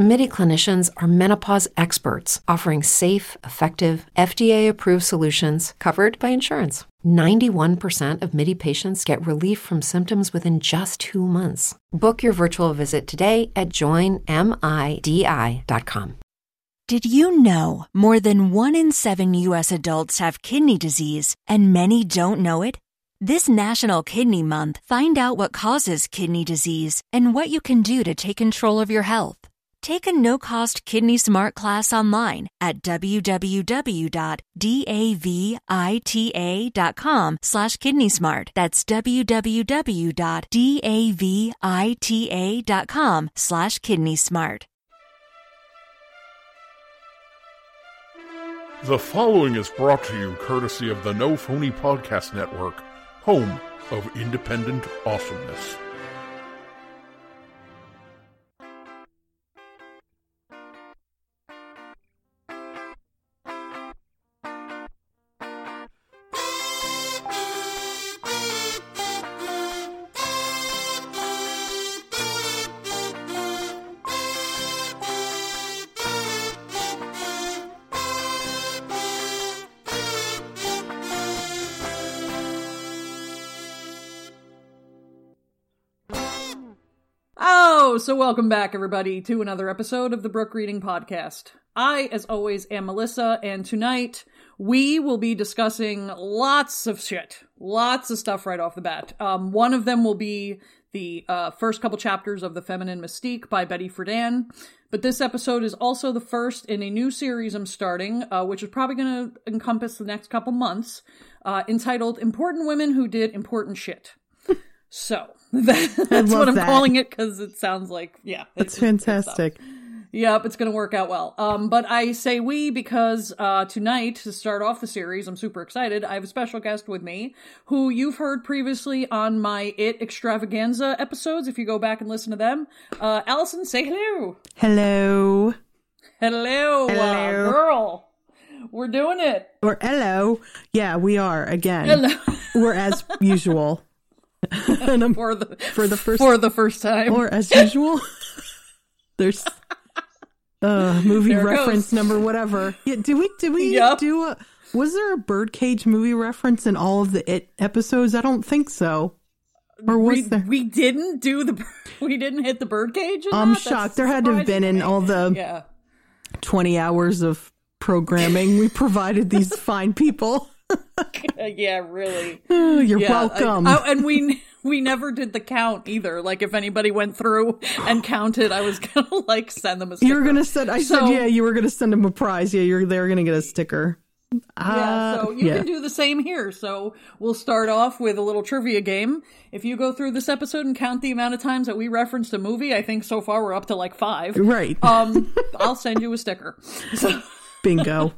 MIDI clinicians are menopause experts offering safe, effective, FDA approved solutions covered by insurance. 91% of MIDI patients get relief from symptoms within just two months. Book your virtual visit today at joinmidi.com. Did you know more than one in seven U.S. adults have kidney disease and many don't know it? This National Kidney Month, find out what causes kidney disease and what you can do to take control of your health. Take a no-cost Kidney Smart class online at www.davita.com slash kidneysmart. That's www.davita.com slash kidneysmart. The following is brought to you courtesy of the No Phony Podcast Network, home of independent awesomeness. So welcome back, everybody, to another episode of the Brook Reading Podcast. I, as always, am Melissa, and tonight we will be discussing lots of shit. Lots of stuff right off the bat. Um, one of them will be the uh, first couple chapters of The Feminine Mystique by Betty Friedan. But this episode is also the first in a new series I'm starting, uh, which is probably going to encompass the next couple months, uh, entitled Important Women Who Did Important Shit. So that, that's what I'm that. calling it because it sounds like yeah, That's good fantastic. Yep, it's going to work out well. Um, but I say we because uh, tonight to start off the series, I'm super excited. I have a special guest with me who you've heard previously on my It Extravaganza episodes. If you go back and listen to them, uh, Alison, say hello. Hello. Hello, Uh, Hello. girl. We're doing it. Or hello. Yeah, we are again. Hello. We're as usual. and I'm, for the for the first for the first time. or as usual. There's uh movie There reference goes. number whatever. Yeah, did we did we Yup. do a was there a birdcage movie reference in all of the it episodes? I don't think so. Or was we, there? we didn't do the we didn't hit the birdcage. I'm that? That's shocked. There had to have been in all the yeah. 20 hours of programming we provided these fine people. yeah, really. You're Yeah, I- welcome. I- and we we never did the count either. Like if anybody went through and counted, I was gonna like send them a. Sticker. you were gonna send. I So- said, yeah, you were gonna send them a prize. Yeah, you're they're gonna get a sticker. Yeah, Uh, so you yeah. can do the same here. So we'll start off with a little trivia game. If you go through this episode and count the amount of times that we referenced a movie, I think so far we're up to like five. Right. Um, I'll send you a sticker. So, Bingo.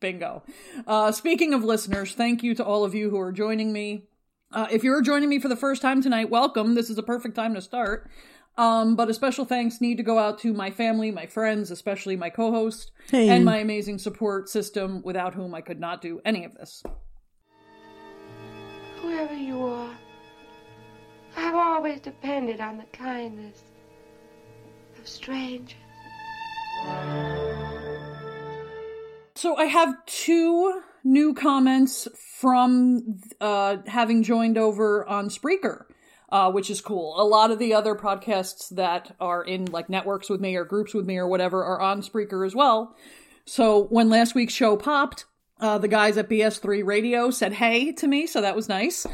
Bingo. Uh, speaking of listeners, thank you to all of you who are joining me. Uh, if you're joining me for the first time tonight, welcome. This is a perfect time to start. Um, but a special thanks need to go out to my family, my friends, especially my co-host, Hey. and my amazing support system, without whom I could not do any of this. Whoever you are, I've always depended on the kindness of strangers. So I have two new comments from uh, having joined over on Spreaker, uh, which is cool. A lot of the other podcasts that are in like networks with me or groups with me or whatever are on Spreaker as well. So when last week's show popped, uh, the guys at BS3 Radio said hey to me, so that was nice.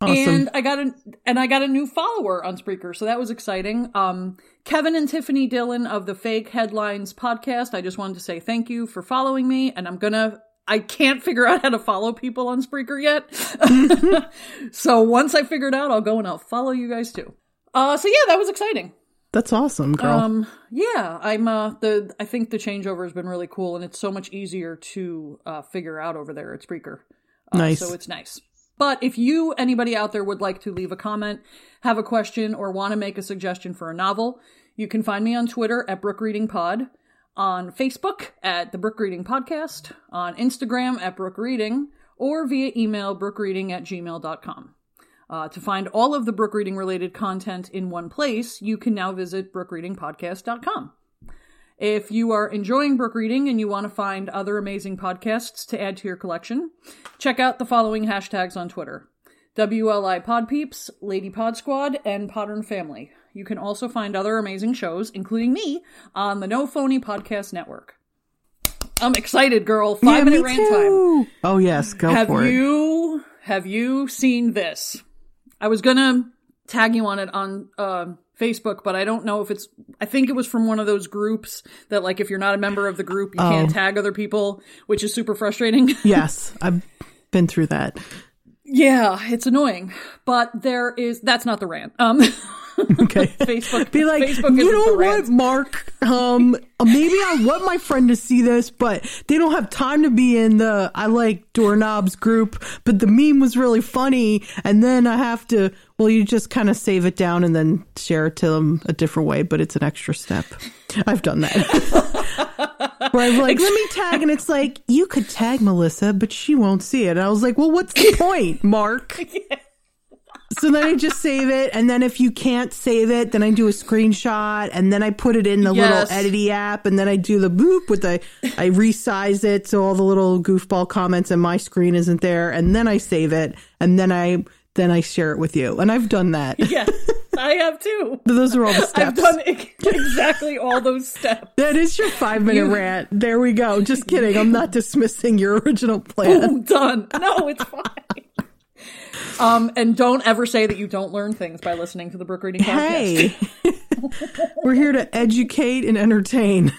Awesome. And I got a and I got a new follower on Spreaker, so that was exciting. Um, Kevin and Tiffany Dillon of the Fake Headlines podcast. I just wanted to say thank you for following me, and I'm gonna. I can't figure out how to follow people on Spreaker yet. so once I figure it out, I'll go and I'll follow you guys too. Uh, so yeah, that was exciting. That's awesome, girl. Um, yeah, I'm uh the I think the changeover has been really cool, and it's so much easier to uh, figure out over there at Spreaker. Uh, Nice. So it's nice. But if you, anybody out there, would like to leave a comment, have a question, or want to make a suggestion for a novel, you can find me on Twitter at Brook Reading Pod. on Facebook at the Brook Reading Podcast, on Instagram at Brook Reading, or via email brookreading at gmail.com. Uh, to find all of the Brook Reading related content in one place, you can now visit brookreadingpodcast.com. If you are enjoying Brook Reading and you want to find other amazing podcasts to add to your collection, check out the following hashtags on Twitter. WLI Pod Peeps, Lady Pod Squad, and Podern Family. You can also find other amazing shows, including me, on the No Phony Podcast Network. I'm excited, girl. Five Yeah, minute rant time. Oh yes, go Have for it. you have you seen this? I was gonna tag you on it on uh, Facebook, but I don't know if it's. I think it was from one of those groups that, like, if you're not a member of the group, you can't Oh. tag other people, which is super frustrating. Yes, I've been through that. yeah, it's annoying. But there is. That's not the rant. Um, Okay. Facebook. Be like, Facebook you know what. Mark? Um, maybe I want my friend to see this, but they don't have time to be in the I like doorknobs group. But the meme was really funny, and then I have to. Well, you just kind of save it down and then share it to them a different way, but it's an extra step. I've done that. Where I'm like, let me tag, and it's like you could tag Melissa, but she won't see it. And I was like, well, what's the point, Mark? So then I just save it, and then if you can't save it, then I do a screenshot, and then I put it in the Yes. little edity app, and then I do the boop with the I resize it so all the little goofball comments and my screen isn't there, and then I save it, and then I then I share it with you, and I've done that. Yes, I have too. Those are all the steps. I've done exactly all those steps. that is your five minute rant. There we go. Just kidding. I'm not dismissing your original plan. Boom, done. No, it's fine. Um, and don't ever say that you don't learn things by listening to the Brook Reading podcast. Hey, we're here to educate and entertain.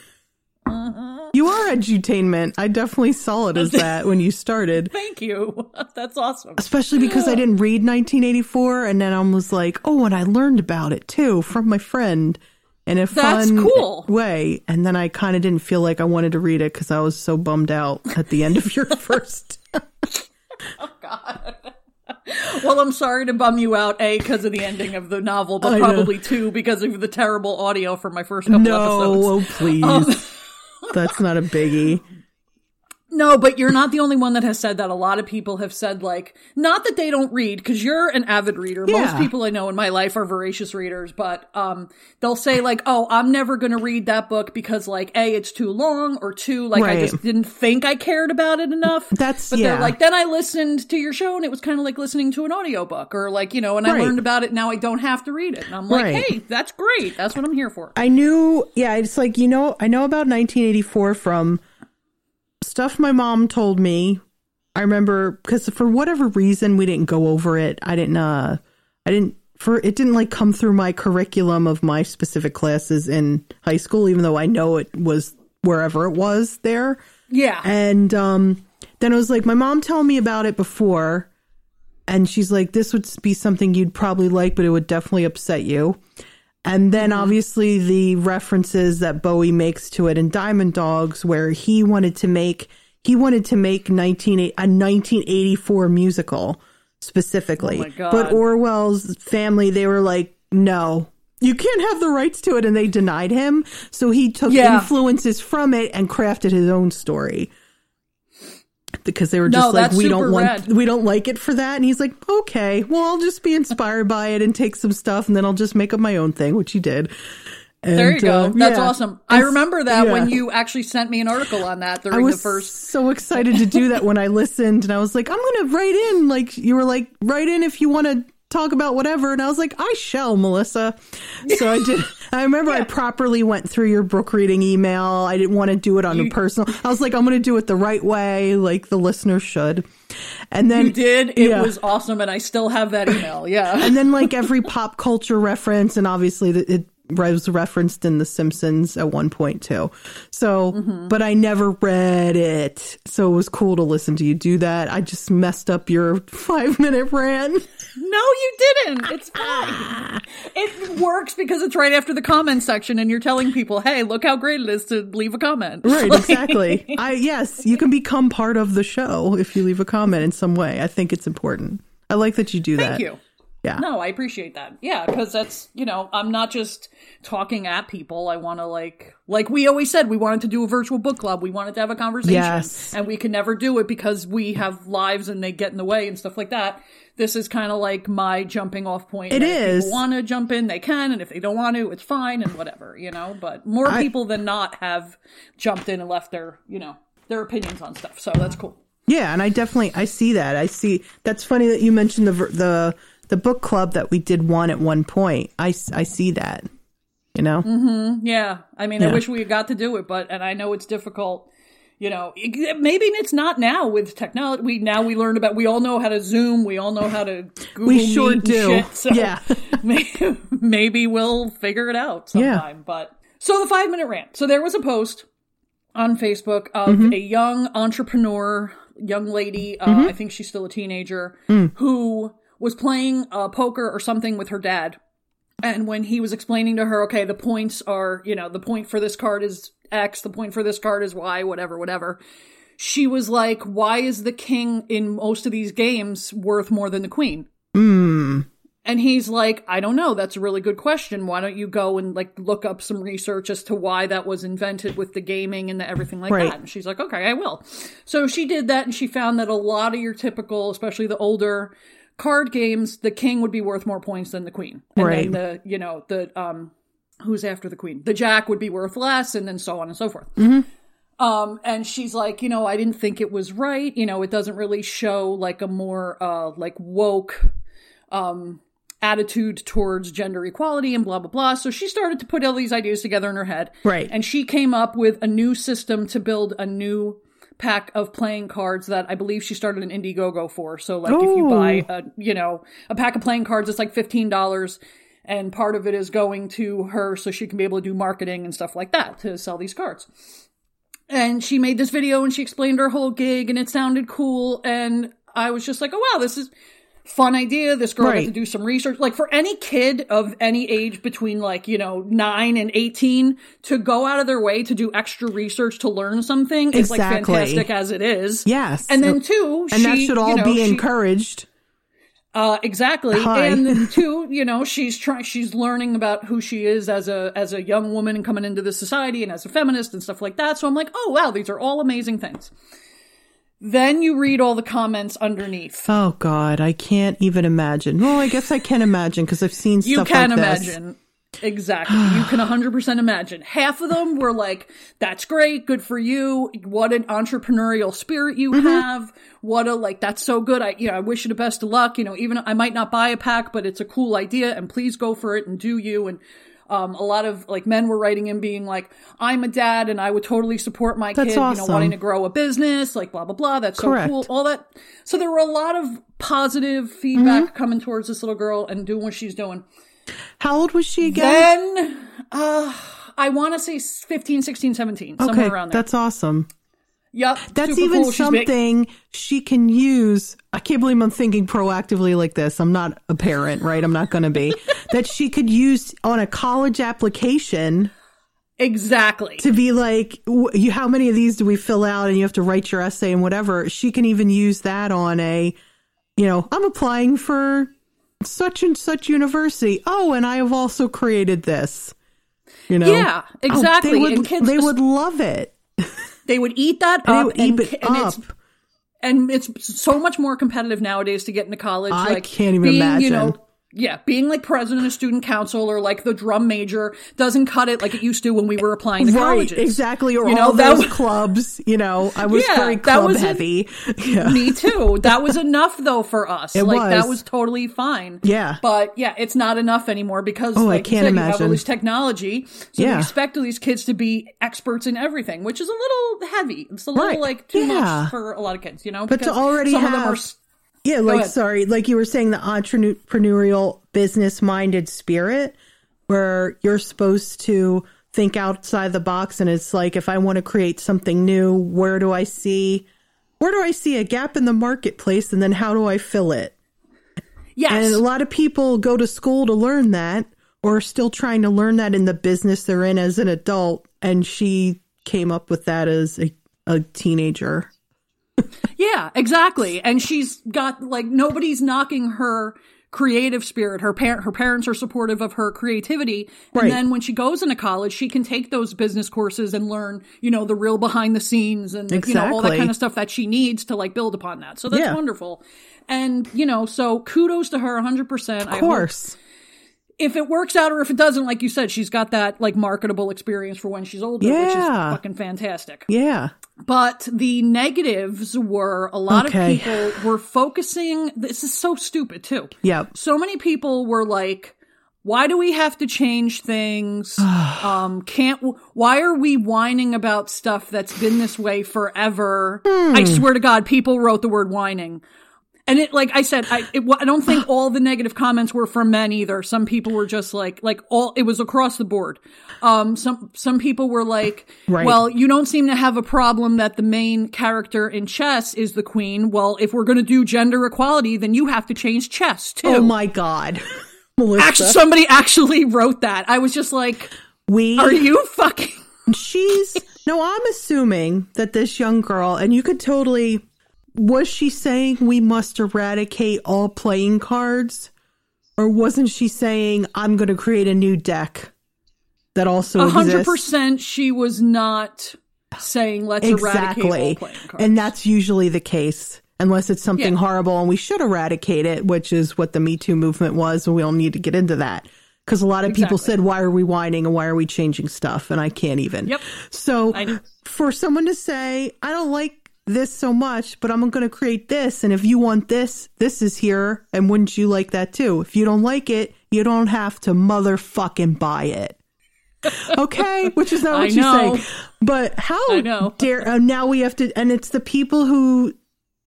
Uh-huh. You are edutainment. I definitely saw it as that when you started. Thank you. That's awesome. Especially because I didn't read 1984, and then I was like, oh, and I learned about it too from my friend in a That's fun cool. way. And then I kind of didn't feel like I wanted to read it because I was so bummed out at the end of your first. Well, I'm sorry to bum you out, A, because of the ending of the novel, but I know. probably two, because of the terrible audio from my first couple no, episodes. oh, please. Um, That's not a biggie. No, but you're not the only one that has said that. A lot of people have said, like, not that they don't read, because you're an avid reader. Most people I know in my life are voracious readers, but um, they'll say, like, oh, I'm never going to read that book because, like, A, it's too long, or two, like, I just didn't think I cared about it enough. That's- but yeah. they're like, then I listened to your show and it was kind of like listening to an audiobook, or like, you know, and I Right. learned about it, now I don't have to read it. And I'm like, Right. hey, that's great. That's what I'm here for. I knew, yeah, it's like, you know, I know about 1984 from stuff my mom told me. I remember because for whatever reason we didn't go over it. I didn't, uh, I didn't, for it didn't like come through my curriculum of my specific classes in high school, even though I know it was wherever it was there. yeah. And um, then it was like my mom told me about it before, and she's like, "This would be something you'd probably like, but it would definitely upset you." And then mm-hmm. obviously the references that Bowie makes to it in Diamond Dogs, where he wanted to make he wanted to make 19, a 1984 musical specifically, Oh but Orwell's family they were like, "No." You can't have the rights to it, and they denied him. So he took Yeah. influences from it and crafted his own story because they were just No, like we don't want rad. we don't like it for that and he's like okay well i'll just be inspired by it and take some stuff and then i'll just make up my own thing which he did And, There you go. uh, That's yeah. awesome. I remember that when you actually sent me an article on that I was the first. so excited to do that when I listened, and I was like, "I'm gonna write in." Like you were like, "Write in if you want to talk about whatever," and I was like, "I shall, Melissa." So I did. I remember I properly went through your book reading email. I didn't want to do it on a personal. I was like, "I'm gonna do it the right way, like the listener should." And then You did. It Yeah. was awesome, and I still have that email. Yeah. and then like every pop culture reference, and obviously the, it was referenced in The Simpsons at one point too. So, Mm-hmm. but I never read it, so it was cool to listen to you do that. I just messed up your five minute rant. No, you didn't. It's fine. it works because it's right after the comment section, and you're telling people, "Hey, look how great it is to leave a comment." Right, exactly. I yes, you can become part of the show if you leave a comment in some way. I think it's important. I like that you do that. Thank you. Yeah. No, I appreciate that. Yeah, because that's you know I'm not just talking at people. I want to like like we always said we wanted to do a virtual book club. We wanted to have a conversation, Yes. and we could never do it because we have lives and they get in the way and stuff like that. This is kind of like my jumping off point. It is. that if. People want to jump in, they can, and if they don't want to, it's fine and whatever, you know. But more I- people than not have jumped in and left their you know their opinions on stuff. So that's cool. Yeah, and I definitely I see that. I see that's funny that you mentioned the the the book club that we did one at one point. I I see that. You know? Yeah, I mean, I wish we got to do it, but and I know it's difficult. You know, it- maybe it's not now with technology. We now we learn about. We all know how to Zoom. We all know how to Google We sure do. Shit, so Yeah. maybe, maybe we'll figure it out sometime. But so the five minute rant. So there was a post on Facebook of Mm-hmm. a young entrepreneur, young lady. Uh, Mm-hmm. I think she's still a teenager Mm. who was playing uh, poker or something with her dad. And when he was explaining to her, okay, the points are, you know, the point for this card is X, the point for this card is Y, whatever, whatever. She was like, why is the king in most of these games worth more than the queen? Hmm. And he's like, I don't know. That's a really good question. Why don't you go and like look up some research as to why that was invented with the gaming and the everything like Right. that? And she's like, okay, I will. So she did that and she found that a lot of your typical, especially the older card games, the king would be worth more points than the queen. And Right. then the, you know, the, um, who's after the queen? The jack would be worth less and then so on and so forth. Um, and she's like, you know, I didn't think it was right. You know, it doesn't really show like a more, uh, like woke, um, attitude towards gender equality and blah, blah, blah. So she started to put all these ideas together in her head. Right. And she came up with a new system to build a new pack of playing cards that I believe she started an Indiegogo for. So like if you buy a, you know, a pack of playing cards, it's like $15 and part of it is going to her so she can be able to do marketing and stuff like that to sell these cards. And she made this video and she explained her whole gig and it sounded cool and I was just like, "Oh wow, this is fun idea. This girl got to do some research. Like for any kid of any age between like, you know, 9 and 18 to go out of their way to do extra research to learn something is like fantastic as it is. Yes. And then two, and that should all you know, be she- encouraged. uh, exactly. Hi. And then two, you know, she's trying, she's learning about who she is as a, as a young woman and coming into the society and as a feminist and stuff like that. So I'm like, oh wow, these are all amazing things. Then you read all the comments underneath. Oh God, I can't even imagine. Well, I guess I can imagine because I've seen You stuff can like this. imagine. Exactly. You can 100% imagine. Half of them were like, that's great. Good for you. What an entrepreneurial spirit you Mm-hmm. have. What a, like, that's so good. I, you know, I wish you the best of luck. You know, even I might not buy a pack, but it's a cool idea and please go for it and do you. And, um, a lot of like men were writing in being like, I'm a dad and I would totally support my That's kid, you know, wanting to grow a business, like blah, blah, blah. That's so Correct. cool. All that. So there were a lot of positive feedback Mm-hmm. coming towards this little girl and doing what she's doing. How old was she again? Then, uh, I want to say 15, 16, 17, somewhere okay, around there. that's awesome. Yep. That's even cool. Something she can use. I can't believe I'm thinking proactively like this. I'm not a parent, right? I'm not going to be. that she could use on a college application Exactly. to be like, you, how many of these do we fill out and you have to write your essay and whatever. She can even use that on a, you know, I'm applying for such and such university. Oh, and I have also created this. You know? Yeah, Oh, exactly. they would, kids they would love it. They would eat that They up, would and, eat it and up. it's and it's so much more competitive nowadays to get into college. I like can't even being, You imagine. know, yeah, being like president of student council or like the drum major doesn't cut it like it used to when we were applying to right, colleges. exactly. Or You know, all that those was- clubs. You know, I was Yeah, very club was a- heavy. Yeah. Me too. That was enough though for us. It like that was. was totally fine. Yeah. But yeah, it's not enough anymore because Oh, I like you can't said, you have all this technology. So Yeah. we expect all these kids to be experts in everything, which is a little heavy. It's a little Right. like too Yeah. much for a lot of kids, you know? But to already some of them have- are Yeah, like sorry, like you were saying, the entrepreneurial, business-minded spirit, where you're supposed to think outside the box, and it's like, if I want to create something new, where do I see, where do I see a gap in the marketplace, and then how do I fill it? Yes. And a lot of people go to school to learn that, or are still trying to learn that in the business they're in as an adult. And she came up with that as a, a teenager. Yeah, exactly. And she's got like nobody's knocking her creative spirit. Her parent, her parents are supportive of her creativity. And then when she goes into college, she can take those business courses and learn, you know, the real behind the scenes and, you know, all that kind of stuff that she needs to like build upon that. So that's Yeah. wonderful. And, you know, so kudos to her 100%. Of course. If it works out or if it doesn't, like you said, she's got that like marketable experience for when she's older, which is fucking fantastic. Yeah. But the negatives were a lot Okay. of people were focusing. This is so stupid too. Yeah. So many people were like, why do we have to change things? um, can't, why are we whining about stuff that's been this way forever? Hmm. I swear to God, people wrote the word whining. And it, like I said, I, it, I don't think all the negative comments were from men either. Some people were just like, like all, it was across the board. Um, some, some people were like, Right. well, you don't seem to have a problem that the main character in chess is the queen. Well, if we're going to do gender equality, then you have to change chess too. Oh my God. Melissa. Actually, somebody actually wrote that. I was just like, we are you fucking? she's no i'm assuming that this young girl and you could totally was she saying we must eradicate all playing cards or wasn't she saying i'm going to create a new deck that also A hundred exists percent, she was not saying let's eradicate all exactly playing cards. and that's usually the case unless it's something Yeah. horrible and we should eradicate it which is what the me too movement was and we don't need to get into that because a lot of people Exactly. said why are we whining and why are we changing stuff and i can't even Yep. so for someone to say i don't like this so much but i'm going to create this and if you want this this is here and wouldn't you like that too if you don't like it you don't have to motherfucking buy it okay which is not what you know. say but how I know. dare uh, now we have to and it's the people who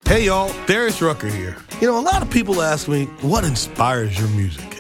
Hey y'all, Darius Rucker here. You know, a lot of people ask me, what inspires your music?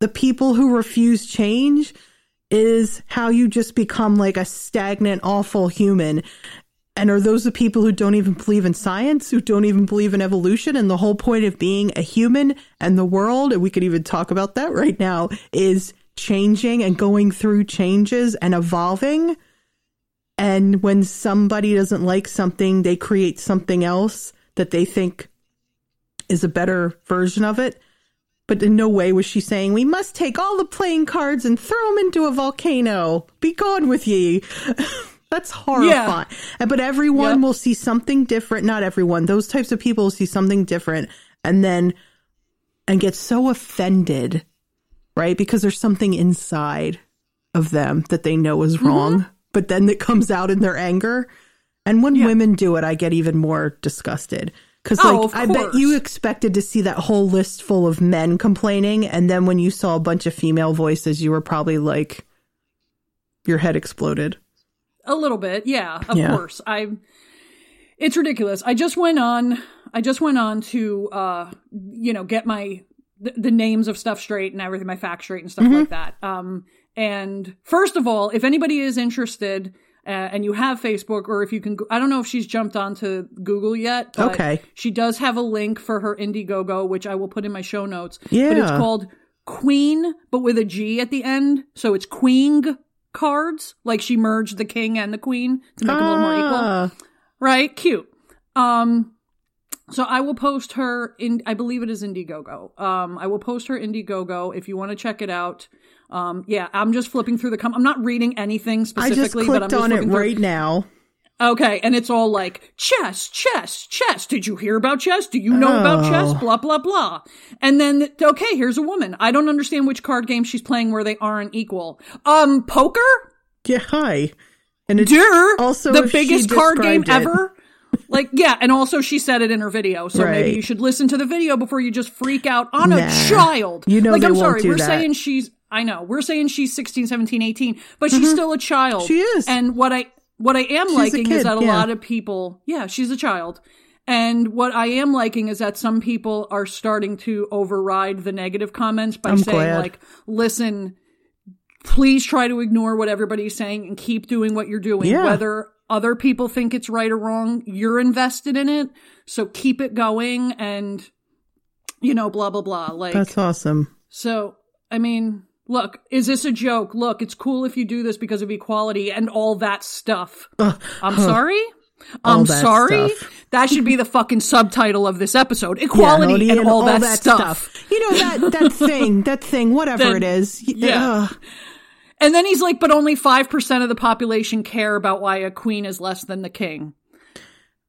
the people who refuse change is how you just become like a stagnant, awful human. And are those the people who don't even believe in science, who don't even believe in evolution? And the whole point of being a human and the world, and we could even talk about that right now, is changing and going through changes and evolving. And when somebody doesn't like something, they create something else that they think is a better version of it. But in no way was she saying, we must take all the playing cards and throw them into a volcano. Be gone with ye. That's horrifying. And But everyone Yep. will see something different. Not everyone. Those types of people will see something different and then, and get so offended, right? Because there's something inside of them that they know is mm-hmm. wrong, but then it comes out in their anger. And when Yeah. women do it, I get even more disgusted. Because, Oh, like, I bet you expected to see that whole list full of men complaining. And then when you saw a bunch of female voices, you were probably like, your head exploded. A little bit, yeah, of Yeah. course. I it's ridiculous. I just went on I just went on to uh you know, get my the, the names of stuff straight and everything, my facts straight and stuff Mm-hmm. like that. Um and first of all, if anybody is interested uh, and you have Facebook or if you can, go- I don't know if she's jumped onto Google yet. But Okay. She does have a link for her Indiegogo, which I will put in my show notes. Yeah. But it's called Queen, but with a G at the end. So it's Queen cards. Like she merged the king and the queen to make them a little more equal. Ah, Right? Cute. Um, so I will post her in, I believe it is Indiegogo. Um, I will post her Indiegogo if you want to check it out. Um, yeah, I'm just flipping through the, com- I'm not reading anything specifically, but I'm just on it through- right now. Okay, and it's all like chess, chess, chess. Did you hear about chess? Do you know about chess? Oh. Blah blah blah. And then okay, here's a woman. I don't understand which card game she's playing where they aren't equal. Um, poker. Yeah, hi. And it's Dear, also the biggest card game it. ever. like, yeah, and also she said it in her video, so maybe you should listen to the video before you just freak out on a child. You know like, I'm sorry, we're that. saying she's, I know, we're saying she's 16, 17, 18, but she's still a child. Mm-hmm. She is. And what I, what I am She's liking is that a yeah. lot of people, yeah, she's a child. And what I am liking is that some people are starting to override the negative comments by I'm saying, glad. like, listen, please try to ignore what everybody's saying and keep doing what you're doing. Yeah. Whether other people think it's right or wrong, you're invested in it. So keep it going and, you know, blah, blah, blah. Like, That's awesome. so, I mean, look, is this a joke? Look, it's cool if you do this because of equality and all that stuff. Uh, I'm sorry? I'm that sorry. stuff. That should be the fucking subtitle of this episode. Equality Yeah, and, all, that, stuff. You know that that thing, that thing, whatever Then- it is. Yeah. ugh. And then he's like, but only 5% of the population care about why a queen is less than the king.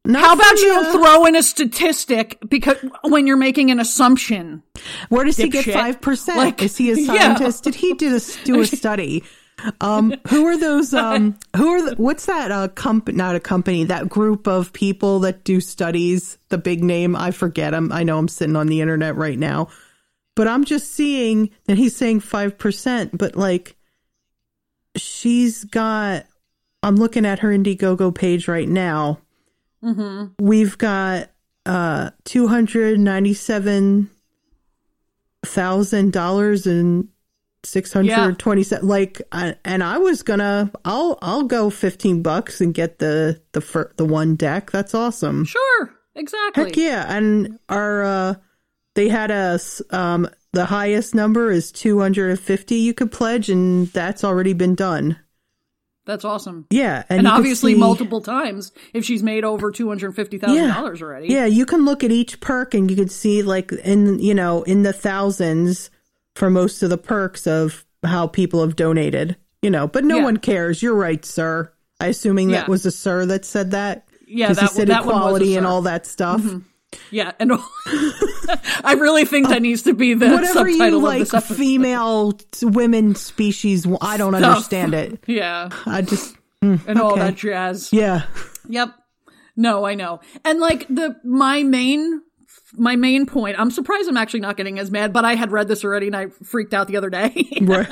Not How about you don't throw in a statistic because when you're making an assumption? Where does he get five percent? Like, Is he a yeah. scientist? Did he do a, do a study? Um, who are those? Um, who are the, what's that? Uh, comp not a company. That group of people that do studies. The big name I forget. I'm, I know I'm sitting on the internet right now, but I'm just seeing that he's saying five percent. But like, she's got. I'm looking at her Indiegogo page right now. Mm-hmm. We've got uh two hundred ninety seven thousand dollars and six hundred twenty seven. Like, I, and I was gonna, I'll I'll go fifteen bucks and get the the fir- the one deck. That's awesome. Sure, exactly. Heck yeah! And our uh, they had us um the highest number is two hundred and fifty. You could pledge, and that's already been done. That's awesome. Yeah, and, And, obviously see- multiple times if she's made over two hundred fifty thousand dollars already. Yeah, you can look at each perk and you can see like in you know in the thousands for most of the perks of how people have donated. You know, but no Yeah. one cares. You're right, sir. I assuming that Yeah. was a sir that said that. Yeah, that- he said that one was a equality and all that stuff. Mm-hmm. Yeah, and I really think that needs to be the Whatever you like, of this female women species. I don't Stuff. understand it. Yeah, I just mm, and all that jazz. Yeah, Yep. No, I know. And like the my main my main point, I'm surprised I'm actually not getting as mad, but I had read this already and I freaked out the other day. right.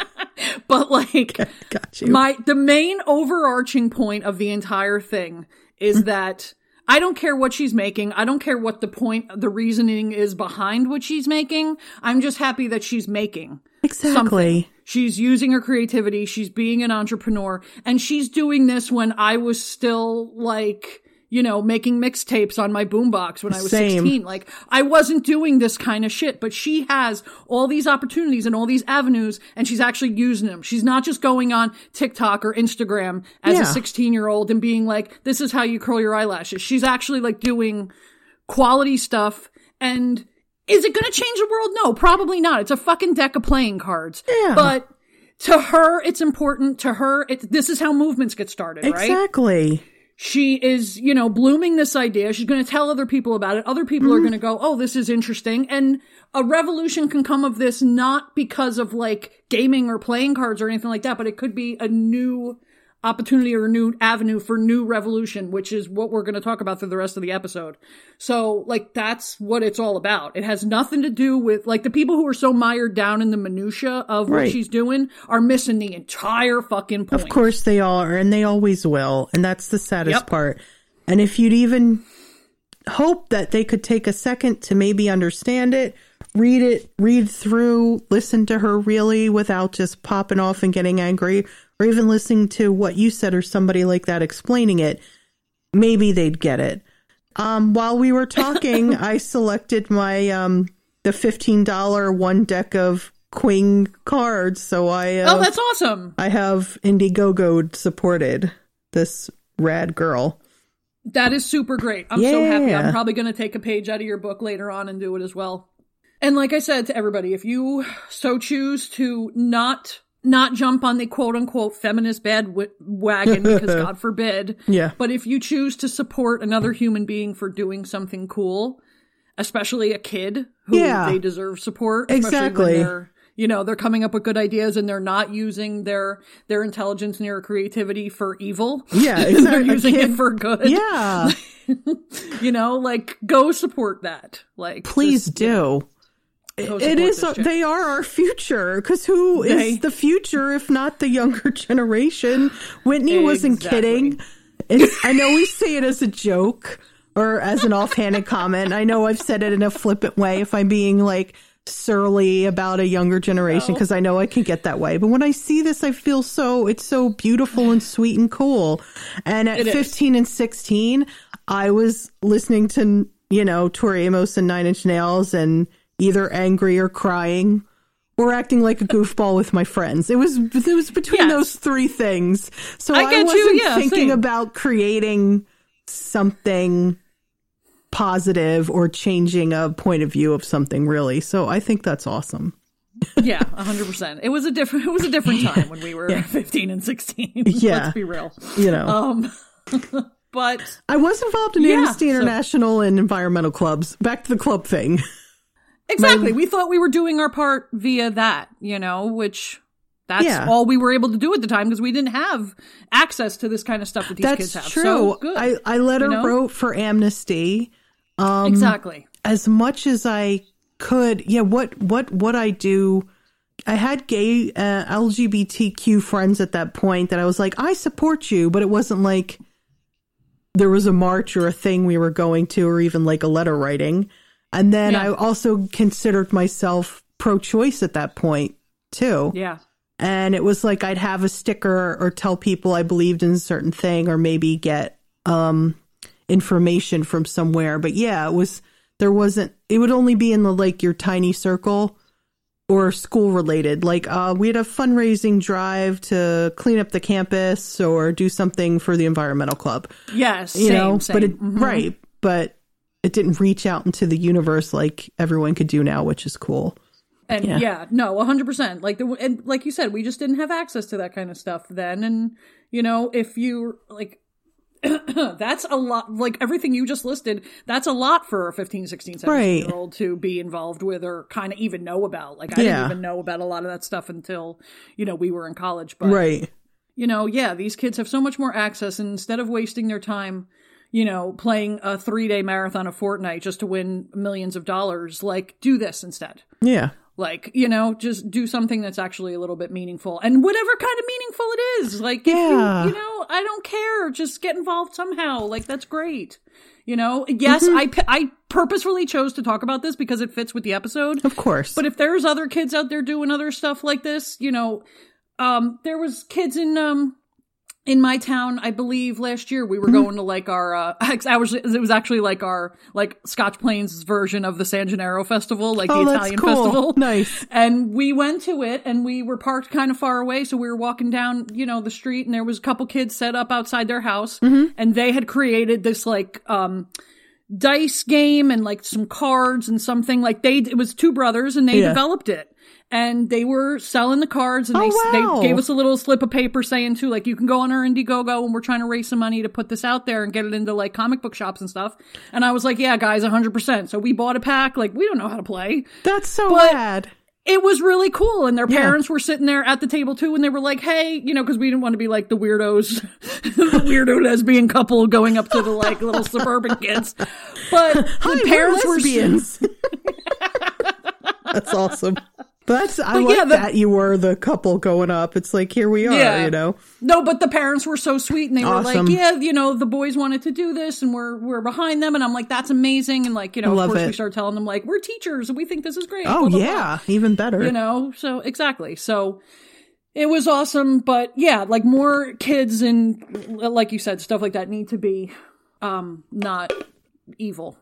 but like Got you. my the main overarching point of the entire thing is Mm-hmm. that I don't care what she's making. I don't care what the point the reasoning is behind what she's making. I'm just happy that she's making. exactly. She's using her creativity. She's being an entrepreneur and she's doing this when I was still like, you know, making mixtapes on my boombox when I was Same. 16. Like I wasn't doing this kind of shit, but she has all these opportunities and all these avenues and she's actually using them. She's not just going on TikTok or Instagram as Yeah. a 16 year old and being like, this is how you curl your eyelashes. She's actually like doing quality stuff and is it going to change the world? No, probably not. It's a fucking deck of playing cards. Yeah. But to her, it's important. To her, it, this is how movements get started, right? Exactly. She is, you know, blooming this idea. She's going to tell other people about it. Other people are Mm-hmm. going to go, oh, this is interesting. And a revolution can come of this not because of like gaming or playing cards or anything like that, but it could be a new opportunity or a new avenue for new revolution, which is what we're going to talk about through the rest of the episode. So, like, that's what it's all about. It has nothing to do with, like, the people who are so mired down in the minutia of what Right. she's doing are missing the entire fucking point. Of course they are, and they always will. And that's the saddest Yep. part. And if you'd even hope that they could take a second to maybe understand it, read it, read through, listen to her really without just popping off and getting angry, or even listening to what you said or somebody like that explaining it, maybe they'd get it. Um, while we were talking, I selected my um the fifteen dollar one deck of Queen cards, so I uh, Oh, that's awesome. I have Indiegogo supported this rad girl. That is super great. I'm so happy. I'm probably going to take a page out of your book later on and do it as well. And like I said to everybody, if you so choose to not not jump on the quote unquote feminist bad w- wagon because God forbid, Yeah. but if you choose to support another human being for doing something cool, especially a kid who Yeah. they deserve support, Exactly. they're you know they're coming up with good ideas and they're not using their their intelligence and their creativity for evil Yeah, they're using it for good Yeah, you know like go support that like please this- do. It is. shit. They are our future. Because who is They- the future if not the younger generation? Whitney wasn't kidding. It's, I know we say it as a joke or as an offhanded comment. I know I've said it in a flippant way. If I'm being like surly about a younger generation, because I know I can get that way. But when I see this, I feel so. It's so beautiful and sweet and cool. And at It is. 15 and 16, I was listening to you know Tori Amos and Nine Inch Nails and either angry or crying or acting like a goofball with my friends. It was it was between Yes. those three things. So I I, wasn't yeah, thinking same. about creating something positive or changing a point of view of something really. So I think that's awesome. yeah 100% it was a different it was a different time when we were 15 and 16 Yeah. let's be real You know. um but I was involved in yeah, Amnesty so- International and environmental clubs. Back to the club thing. Exactly. we thought we were doing our part via that, you know, which that's Yeah. all we were able to do at the time because we didn't have access to this kind of stuff that these That's kids have. true. So good. I, I letter you know? wrote for Amnesty. Um, exactly. as much as I could. Yeah, what what what I do. I had gay uh, LGBTQ friends at that point that I was like, I support you, but it wasn't like there was a march or a thing we were going to, or even like a letter writing. And then Yeah. I also considered myself pro-choice at that point too. Yeah. And it was like I'd have a sticker or tell people I believed in a certain thing or maybe get um information from somewhere. But yeah, it was there wasn't it would only be in the like your tiny circle or school related. Like uh we had a fundraising drive to clean up the campus or do something for the environmental club. Yes. You know, same. but it Mhm. right, but it didn't reach out into the universe like everyone could do now, which is cool. And Yeah. yeah, no, a hundred percent. Like the and like you said, we just didn't have access to that kind of stuff then. And you know, if you like, that's a lot. Like everything you just listed, that's a lot for a 15, 16, 17 Right. year old to be involved with or kind of even know about. Like I Yeah. didn't even know about a lot of that stuff until you know we were in college. But Right. you know, yeah, these kids have so much more access, and instead of wasting their time, you know, playing a three day marathon of Fortnite just to win millions of dollars, like do this instead. Yeah. Like, you know, just do something that's actually a little bit meaningful and whatever kind of meaningful it is. Like, if you- Yeah. you, know, I don't care. Just get involved somehow. Like, that's great. You know, yes, Mm-hmm. I, I purposefully chose to talk about this because it fits with the episode. Of course. But if there's other kids out there doing other stuff like this, you know, um, there was kids in, um, in my town, I believe last year we were Mm-hmm. going to like our, uh, I was, it was actually like our, like Scotch Plains version of the San Gennaro festival, like oh, the that's Italian cool. festival. Nice. And we went to it and we were parked kind of far away. So we were walking down, you know, the street and there was a couple kids set up outside their house Mm-hmm. and they had created this like, um, dice game and like some cards and something like they, it was two brothers and they Yeah. developed it. And they were selling the cards and Oh, they, wow. they gave us a little slip of paper saying too, like, you can go on our Indiegogo and we're trying to raise some money to put this out there and get it into like comic book shops and stuff. And I was like, yeah, guys, 100%. So we bought a pack. Like, we don't know how to play That's so But- rad. It was really cool and their Yeah. parents were sitting there at the table too and they were like hey you know because we didn't want to be like the weirdos the weirdo lesbian couple going up to the like little suburban kids but Hi, the parents were lesbians. That's awesome. That's I But like yeah, the- that you were the couple going up. It's like here we are, Yeah. you know. no but the parents were so sweet and they were like yeah you know the boys wanted to do this and we're we're behind them and i'm like that's amazing and like you know love of course we start telling them like we're teachers and we think this is great Oh blah, blah, blah. yeah, even better. you know so exactly so it was awesome but yeah like more kids and like you said stuff like that need to be um not evil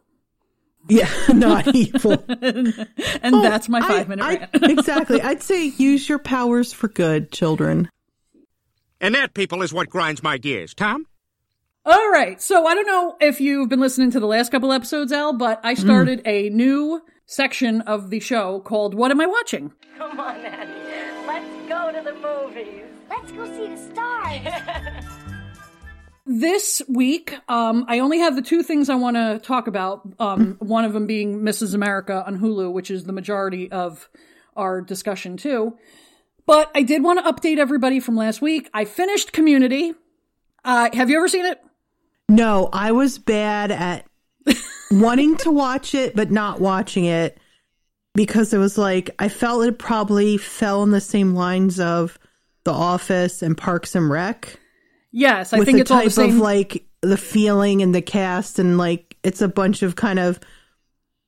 Yeah, not evil. and Well, that's my I- five minute I- rant exactly. I'd say use your powers for good, children. And that, people, is what grinds my gears. Tom? all right so i don't know if you've been listening to the last couple episodes al but i mm. started a new section of the show called what am i watching Come on, Annie. Let's go to the movies. Let's go see the stars. This week, um, I only have the two things I want to talk about. Um, one of them being Mrs. America on Hulu, which is the majority of our discussion too. But I did want to update everybody from last week. I finished Community. Uh, have you ever seen it? No, I was bad at wanting to watch it, but not watching it because it was like, I felt it probably fell in the same lines of The Office and Parks and Rec. Yes, I with think the it's all type the same. of like the feeling and the cast, and like it's a bunch of kind of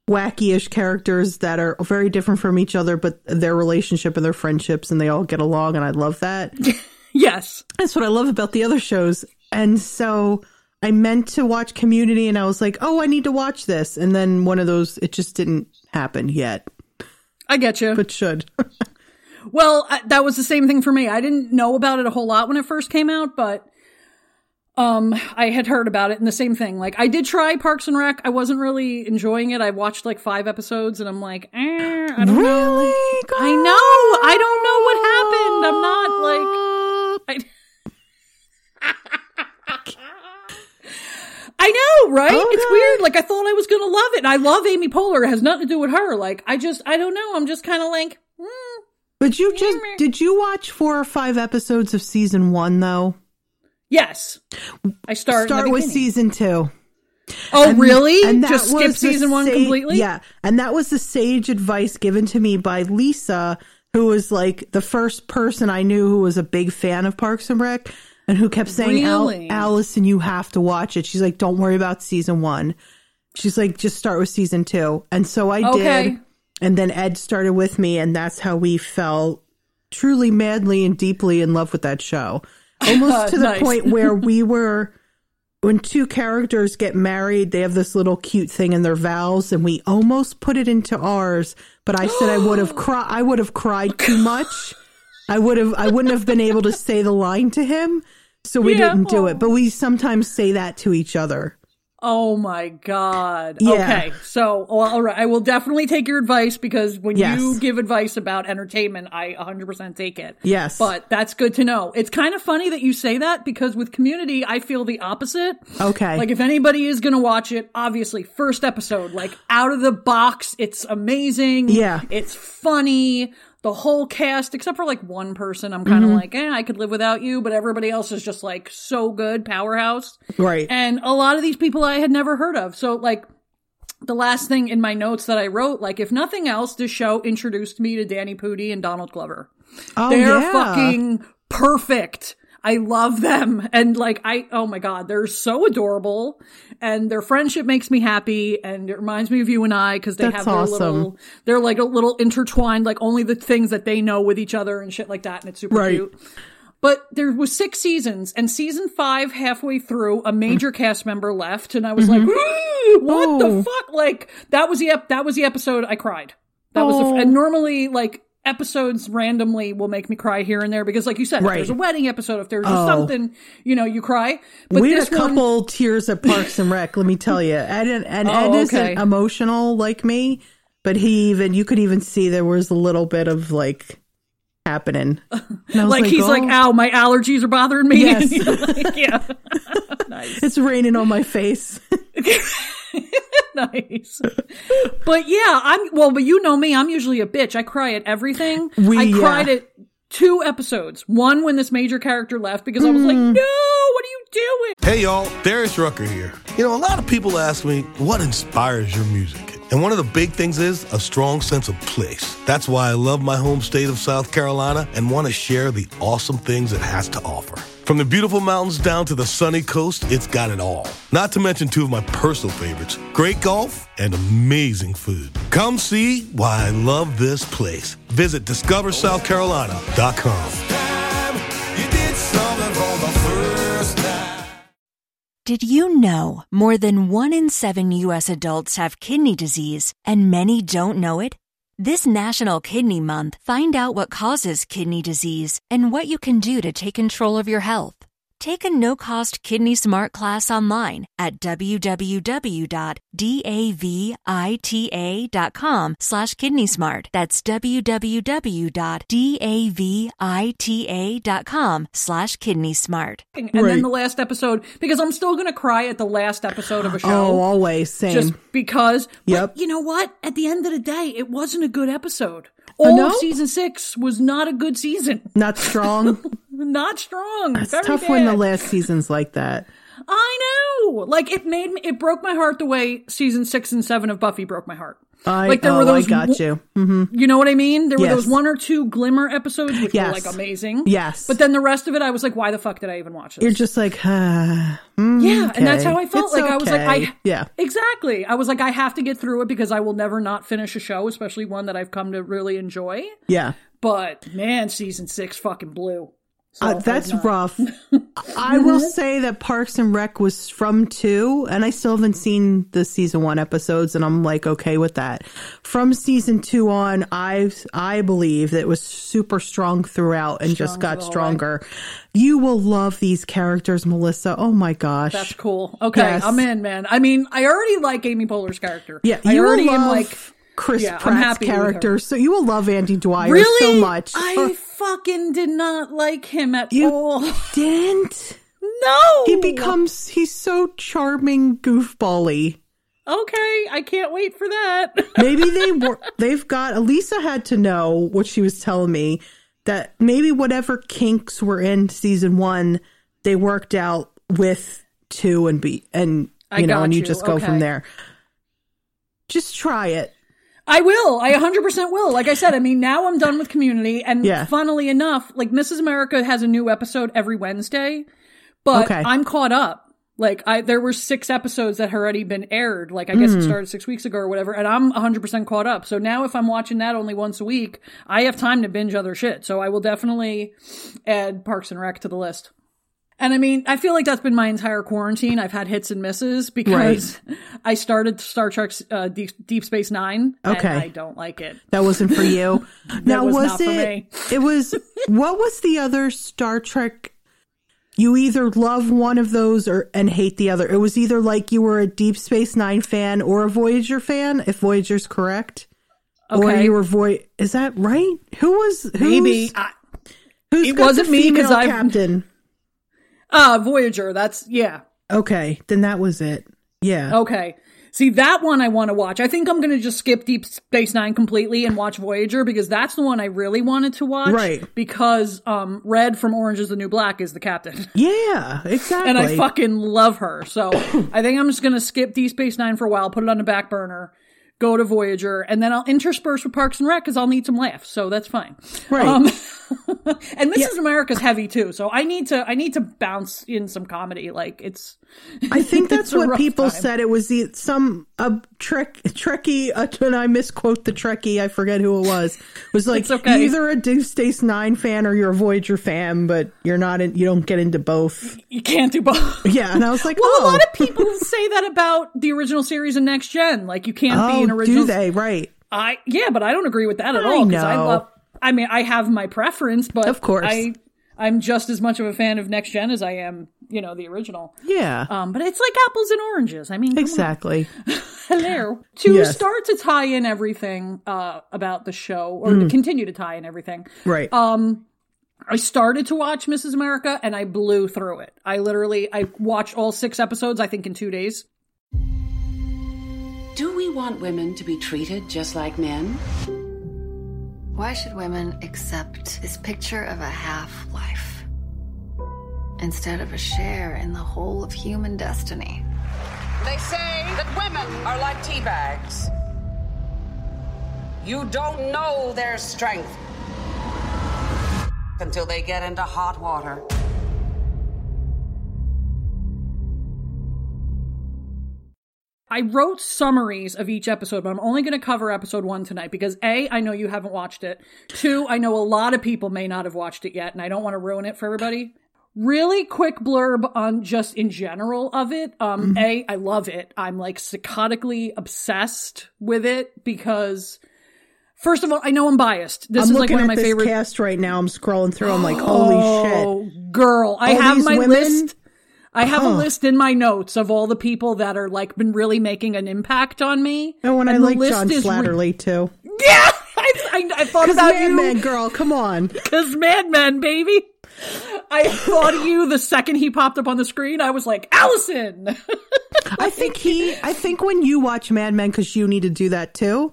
wacky-ish characters that are very different from each other, but their relationship and their friendships, and they all get along, and I love that. yes, that's what I love about the other shows. And so I meant to watch Community, and I was like, oh, I need to watch this, and then one of those, it just didn't happen yet. I get you, but should. Well, that was the same thing for me. I didn't know about it a whole lot when it first came out, but um I had heard about it and the same thing. Like I did try Parks and Rec. I wasn't really enjoying it. I watched like 5 episodes and I'm like, eh, I don't know. Really? I know. I don't know what happened. I'm not like I I know, right? It's weird. Like I thought I was going to love it. And I love Amy Poehler. It has nothing to do with her. Like I just I don't know. I'm just kind of like But you just did you watch four or five episodes of season one though? Yes, I start start with season two. Oh, really? that Just skip season one completely? Yeah, and that was the sage advice given to me by Lisa, who was like the first person I knew who was a big fan of Parks and Rec, and who kept saying, Al- Really? "Alison, you have to watch it." She's like, "Don't worry about season one." She's like, "Just start with season two. and so I Okay. did. And then Ed started with me, and that's how we fell truly madly and deeply in love with that show. Almost to the Nice. point where we were when two characters get married, they have this little cute thing in their vows, and we almost put it into ours. But I said I would have cried. I would have cried too much. I would have. I wouldn't have been able to say the line to him, so we Yeah. didn't do it. But we sometimes say that to each other. Oh my god. Yeah. Okay. So, well, all right. I will definitely take your advice because when Yes. you give advice about entertainment, I 100% take it. Yes. But that's good to know. It's kind of funny that you say that because with community, I feel the opposite. Okay. Like if anybody is going to watch it, obviously first episode, like out of the box, it's amazing. Yeah. It's funny. The whole cast, except for like one person, I'm kind of Mhm. like, eh, I could live without you, but everybody else is just like so good, powerhouse. Right. And a lot of these people I had never heard of. So like the last thing in my notes that I wrote, like if nothing else, this show introduced me to Danny Pudi and Donald Glover. Oh, They're yeah. fucking perfect. I love them. And like, I, oh my God, they're so adorable. And their friendship makes me happy. And it reminds me of you and I because they That's have their awesome. little, they're like a little intertwined, like only the things that they know with each other and shit like that. And it's super Right. cute. But there was six seasons, and season five, halfway through, a major cast member left, and I was like, Mhm. "Ooh, "What Oh. the fuck?" Like that was the ep- that was the episode I cried. That was the Oh. f- and normally like episodes randomly will make me cry here and there because, like you said, if there's a wedding episode, if there's Oh. something, you know, you cry. But we had a one- couple tears at Parks and Rec. Let me tell you, Ed and, and oh, Ed Oh, isn't emotional like me, but he even you could even see there was a little bit of like happening. Was like, he's like, oh, "Ow, my allergies are bothering me." Yes. Like, yeah, it's raining on my face. nice. But yeah, I'm well, but you know me, I'm usually a bitch. I cry at everything. We- I cried yeah. at two episodes. One when this major character left because I was like, Mm. no, what are you doing? Hey y'all, Darius Rucker here. You know, a lot of people ask me, what inspires your music? And one of the big things is a strong sense of place. That's why I love my home state of South Carolina and want to share the awesome things it has to offer. From the beautiful mountains down to the sunny coast, it's got it all. Not to mention two of my personal favorites great golf and amazing food. Come see why I love this place. Visit discoversouthcarolina.com. Did you know more than one in seven U.S. adults have kidney disease and many don't know it? This National Kidney Month, find out what causes kidney disease and what you can do to take control of your health. Take a no cost Kidney Smart class online at www.davita.com slash kidney smart. That's www.davita.com slash kidney smart. And Right. then the last episode, because I'm still going to cry at the last episode of a show. Oh, always same. Just because. But Yep. you know what? At the end of the day, it wasn't a good episode. Oh, All no? of season six was not a good season. Not strong. Not strong. It's tough bad. when the last season's like that. I know. Like it made me. It broke my heart the way season six and seven of Buffy broke my heart. I, Like, there oh, were those I got you. hmm You know what I mean? There were those one or two glimmer episodes which Yes. were like amazing. Yes. But then the rest of it, I was like, why the fuck did I even watch this? You're just like, ah, mm, Yeah, and that's how I felt. It's like I was like. I yeah, exactly. I was like, I have to get through it because I will never not finish a show, especially one that I've come to really enjoy. yeah. But man, season six fucking blew. So, Uh, that's rough. I will say that Parks and Rec was from two, and I still haven't seen the season one episodes, and I'm like okay with that. From season two on, I I believe that it was super strong throughout and just got whole way. stronger. You will love these characters, Melissa. Oh my gosh, That's cool. Okay, Yes. I'm in, man. I mean, I already like Amy Poehler's character. Yeah, I you already will am like Chris yeah, Pratt's happy with her. character, so you will love Andy Dwyer really so much. I fucking did not like him at You all. didn't. No, He becomes he's so charming, goofbally. okay. I can't wait for that. maybe they were they've got Elisa had to know what she was telling me that maybe whatever kinks were in season one they worked out with two and be and I you know and you you. just go from there just try it I will. I 100% will. Like I said, I mean, now I'm done with community. And Yeah. funnily enough, like Mrs. America has a new episode every Wednesday, but Okay. I'm caught up. Like I, there were six episodes that had already been aired. Like I guess Mm. it started six weeks ago or whatever. And I'm 100% caught up. So now if I'm watching that only once a week, I have time to binge other shit. So I will definitely add Parks and Rec to the list. And I mean, I feel like that's been my entire quarantine. I've had hits and misses because I started Star Trek uh, Deep, Deep Space Nine. Okay. And I don't like it. that wasn't for you now was was, not for it me. it was what was the other Star Trek you either love one of those or and hate the other it was either like you were a Deep Space 9 fan or a Voyager fan if Voyager's correct okay. or you were Voy is that right who was who's, Maybe. I, Who's It wasn't the me 'cause female I've- captain. Uh, Voyager. That's, yeah. Okay, then that was it. Yeah. Okay. See, that one I want to watch. I think I'm going to just skip Deep Space Nine completely and watch Voyager because that's the one I really wanted to watch. Right. Because um, Red from Orange is the New Black is the captain. Yeah, exactly. and I fucking love her. So I think I'm just gonna skip Deep Space Nine for a while, put it on the back burner, go to Voyager, and then I'll intersperse with Parks and Rec because I'll need some laughs. So that's fine. Right. Um, and Mrs. America's heavy too, so I need to I need to bounce in some comedy. Like it's. I think that's what people time. said. It was the, some a trek Trekkie. Uh, and I misquote the Trekkie. I forget who it was. It was like okay. either a Deep Space Nine fan or you're a Voyager fan, but you're not. In, you don't get into both. You can't do both. Yeah, and I was like, Well, oh, a lot of people say that about the original series and Next Gen. Like you can't oh, be an original. do they? Right. I yeah, but I don't agree with that at I all because I love. I mean, I have my preference, but Of course. I I'm just as much of a fan of Next Gen as I am, you know, the original. Yeah. Um, but it's like apples and oranges. I mean, exactly. Hello. To Yes. start to tie in everything uh, about the show, or Mm. to continue to tie in everything, Right. um, I started to watch Mrs. America and I blew through it. I literally I watched all six episodes. I think in two days. Do we want women to be treated just like men? Why should women accept this picture of a half life instead of a share in the whole of human destiny? They say that women are like tea bags. You don't know their strength until they get into hot water. I wrote summaries of each episode, but I'm only going to cover episode one tonight because A, I know you haven't watched it. Two, I know a lot of people may not have watched it yet, and I don't want to ruin it for everybody. Really quick blurb on just in general of it. Um, A, I love it. I'm like psychotically obsessed with it because First of all, I know I'm biased. This I'm is like one of my this favorite. cast right now. I'm scrolling through. I'm like, holy oh, shit. girl! I All have my women? list. I have a Huh. list in my notes of all the people that are like been really making an impact on me. Oh, and I like John is re- Slattery too. yeah, I, I, I thought about Mad you. Men, girl, come on. Because Mad Men, baby. I thought of you the second he popped up on the screen. I was like, Alison. I think he. I think when you watch Mad Men, because you need to do that too.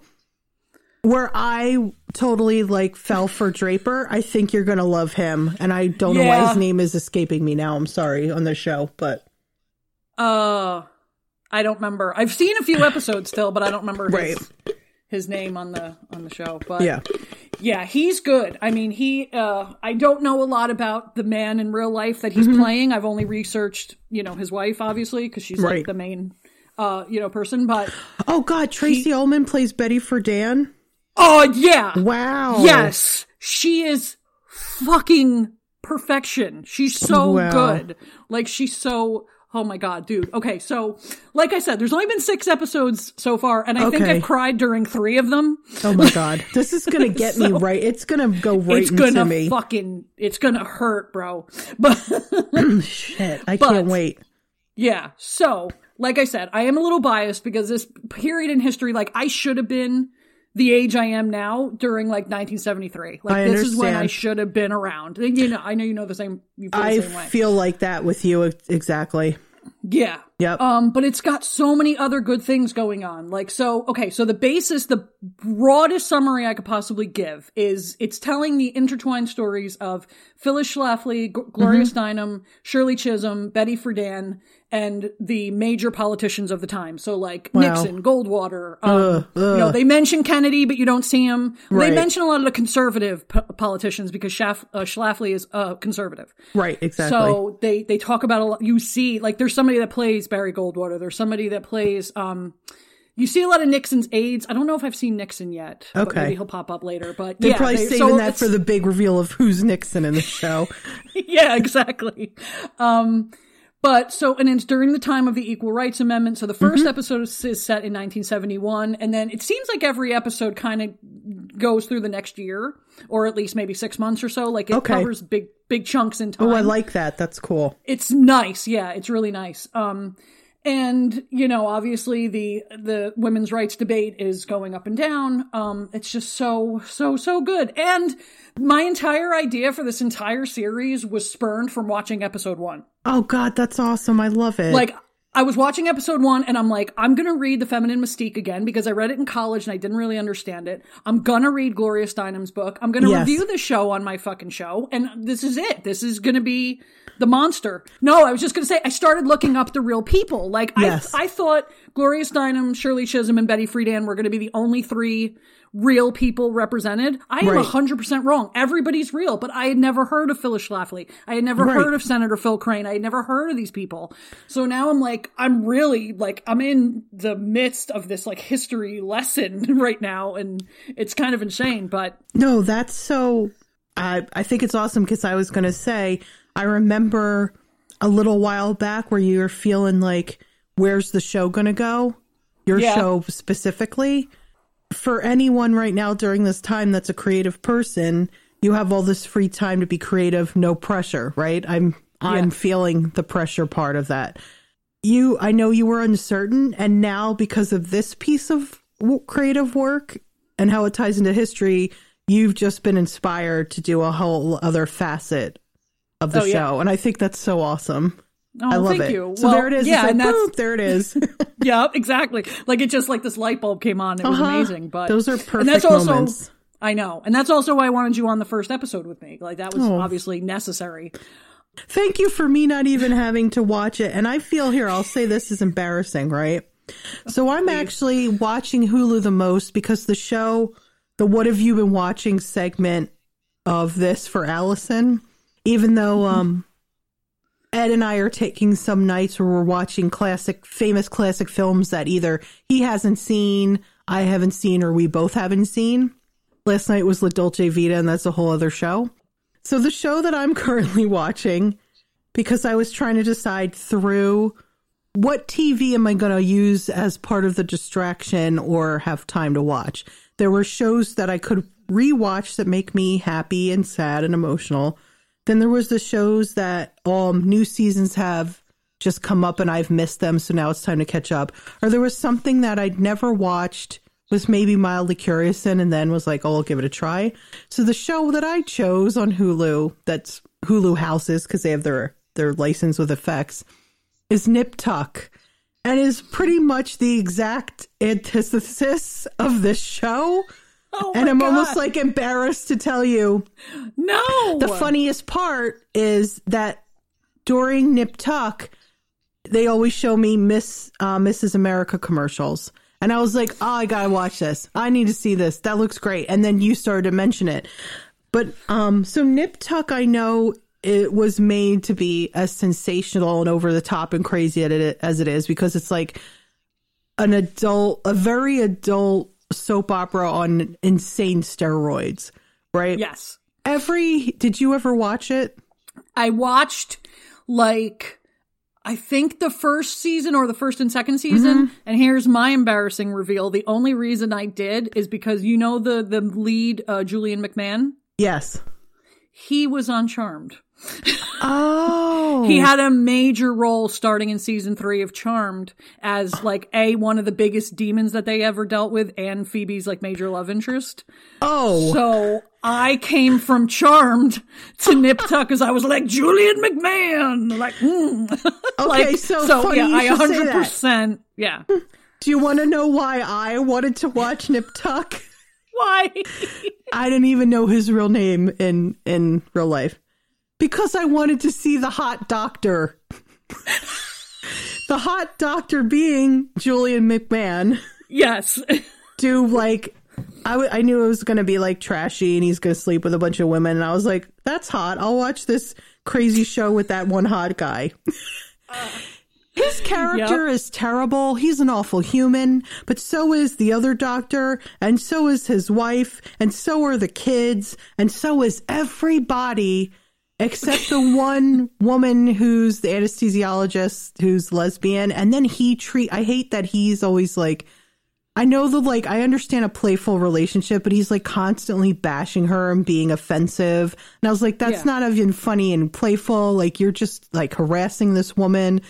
Where I totally like fell for Draper, I think you're gonna love him, and I don't know why his name is escaping me now. I'm sorry on the show, but Uh, I don't remember. I've seen a few episodes still, but I don't remember his, Right. his name on the on the show. But yeah, yeah, he's good. I mean, he. Uh, I don't know a lot about the man in real life that he's Mm-hmm. playing. I've only researched, you know, his wife, obviously, because she's like the main, uh, you know, person. But Oh God, Tracey Ullman plays Betty Friedan. Oh yeah, Wow. Yes, she is fucking perfection. She's so Wow. good. Like she's so Oh my god, dude. Okay, so like I said, there's only been 6 episodes so far and I think I've cried during 3 of them. Oh my God, this is gonna get me right. It's gonna go right it's into gonna me. fucking it's gonna hurt, bro. But Shit, I But- can't wait. Yeah. So, like I said, I am a little biased because this period in history, like I should have been the age I am now during like 1973. Like I this is when I should have been around. You know, I know you know the same. You feel the I same way. feel like that with you exactly. Yeah. Yep. Um, but it's got so many other good things going on. Like, so, okay, so the basis, the broadest summary I could possibly give is it's telling the intertwined stories of Phyllis Schlafly, G- Gloria Mm-hmm. Steinem, Shirley Chisholm, Betty Friedan, and the major politicians of the time. So, like Wow. Nixon, Goldwater. Um, Ugh, You know, they mention Kennedy, but you don't see him. They mention a lot of the conservative p- politicians because Schaff- uh, Schlafly is uh, conservative. Right, exactly. So they they talk about a lot. You see, like there's somebody that plays Barry Goldwater. There's somebody that plays. um You see a lot of Nixon's aides. I don't know if I've seen Nixon yet. Okay. maybe he'll pop up later. But They're yeah, probably they- saving so that for the big reveal of who's Nixon in the show. yeah, exactly. Um, but so, and it's during the time of the Equal Rights Amendment. So the 1st episode is, is set in 1971, and then it seems like every episode kind of goes through the next year, or at least maybe six months or so. Like it Okay. covers big, big chunks in time. oh, I like that. That's cool. it's nice yeah it's really nice um and you know obviously the the women's rights debate is going up and down um it's just so so so good and my entire idea for this entire series was spurned from watching episode 1 Oh God, that's awesome. I love it. like I was watching episode one and I'm like, I'm gonna read The Feminine Mystique again because I read it in college and I didn't really understand it. I'm gonna read Gloria Steinem's book. I'm gonna Yes. review the show on my fucking show. And this is it. This is gonna be the monster. No, I was just gonna say, I started looking up the real people. Like, Yes. I, I thought Gloria Steinem, Shirley Chisholm, and Betty Friedan were gonna be the only three real people represented. I am Right. 100% wrong. Everybody's real, but I had never heard of Phyllis Schlafly. I had never Right. heard of Senator Phil Crane. I had never heard of these people. So now I'm like, I'm really like, I'm in the midst of this like history lesson right now, and it's kind of insane, but No, that's so. I I think it's awesome because I was going to say I remember a little while back where you were feeling like, where's the show going to go? Your Yeah. show specifically. For anyone right now during this time that's a creative person, you have all this free time to be creative, no pressure, right? I'm I'm Yeah. feeling the pressure part of that. You, I know you were uncertain, and now because of this piece of creative work and how it ties into history, you've just been inspired to do a whole other facet of the Oh, yeah. show, and I think that's so awesome. Oh, I love thank it. you. So Well, there it is. Yeah, like, and that's boom, there it is. yeah, exactly. Like it just like this light bulb came on. It was Uh-huh. amazing. But Those are perfect and that's also, moments. I know, and that's also why I wanted you on the first episode with me. Like that was Oh. obviously necessary. Thank you for me not even having to watch it. And I feel here, I'll say this is embarrassing, right? So I'm actually watching Hulu the most because the show, the What Have You Been Watching segment of this for Alison, even though um Ed and I are taking some nights where we're watching classic, famous classic films that either he hasn't seen, I haven't seen, or we both haven't seen. Last night was La Dolce Vita, and that's a whole other show. So the show that I'm currently watching, because I was trying to decide through what TV am I going to use as part of the distraction or have time to watch. there were shows that I could rewatch that make me happy and sad and emotional. Then there was the shows that um new seasons have just come up and I've missed them, so now it's time to catch up. Or there was something that I'd never watched, was maybe mildly curious in, and then was like, oh, I'll give it a try. So the show that I chose on Hulu, that's Hulu Houses because they have their their license with FX, is Nip Tuck, and is pretty much the exact antithesis of this show. Oh and I'm God. almost like embarrassed to tell you. No. The funniest part is that during Nip Tuck, they always show me Miss uh, Mrs. America commercials. And I was like, oh, I gotta watch this. I need to see this. That looks great. And then you started to mention it. But um, so Nip Tuck, I know it was made to be as sensational and over the top and crazy at it as it is because it's like an adult, a very adult soap opera on insane steroids, right? Yes. Every did you ever watch it? I watched like I think the first season or the first and second season. Mm-hmm. And here's my embarrassing reveal. The only reason I did is because you know the the lead uh, Julian McMahon. Yes. He was on Charmed. Oh. He had a major role starting in season three of Charmed as like a one of the biggest demons that they ever dealt with, and Phoebe's like major love interest. Oh. So I came from Charmed to Nip Tuck because I was like Julian McMahon, like, mm. Okay, like, so so funny yeah, you I say hundred that. percent, yeah. Do you want to know why I wanted to watch Nip Tuck? Why? I didn't even know his real name in in real life. Because I wanted to see the hot doctor. the hot doctor being Julian McMahon. Yes. Do like I, w- I knew it was going to be like trashy and he's going to sleep with a bunch of women and I was like that's hot. I'll watch this crazy show with that one hot guy. Uh, His character Yep. is terrible. He's an awful human, but so is the other doctor, and so is his wife, and so are the kids, and so is everybody except the one woman who's the anesthesiologist who's lesbian. And then he treat, I hate that he's always like, I know the like, I understand a playful relationship, but he's like constantly bashing her and being offensive. And I was like, that's Yeah. not even funny and playful. Like, you're just like harassing this woman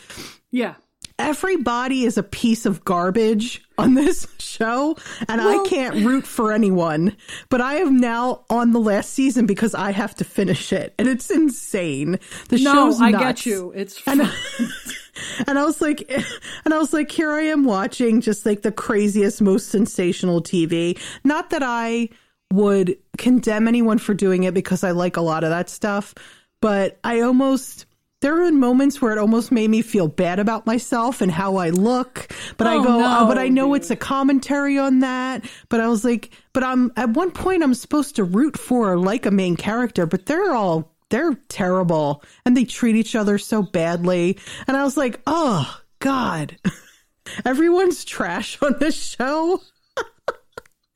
Yeah. everybody is a piece of garbage on this show and I can't root for anyone. But I am now on the last season because I have to finish it and it's insane. The no, show's I get you. It's And, and I was like and I was like here I am watching just like the craziest most sensational TV. Not that I would condemn anyone for doing it because I like a lot of that stuff, but I almost there were moments where it almost made me feel bad about myself and how I look. But I Oh, go, no, oh, but I know it's a commentary on that. But I was like, but I'm at one point I'm supposed to root for or like a main character, but they're all they're terrible and they treat each other so badly. And I was like, oh God, everyone's trash on this show.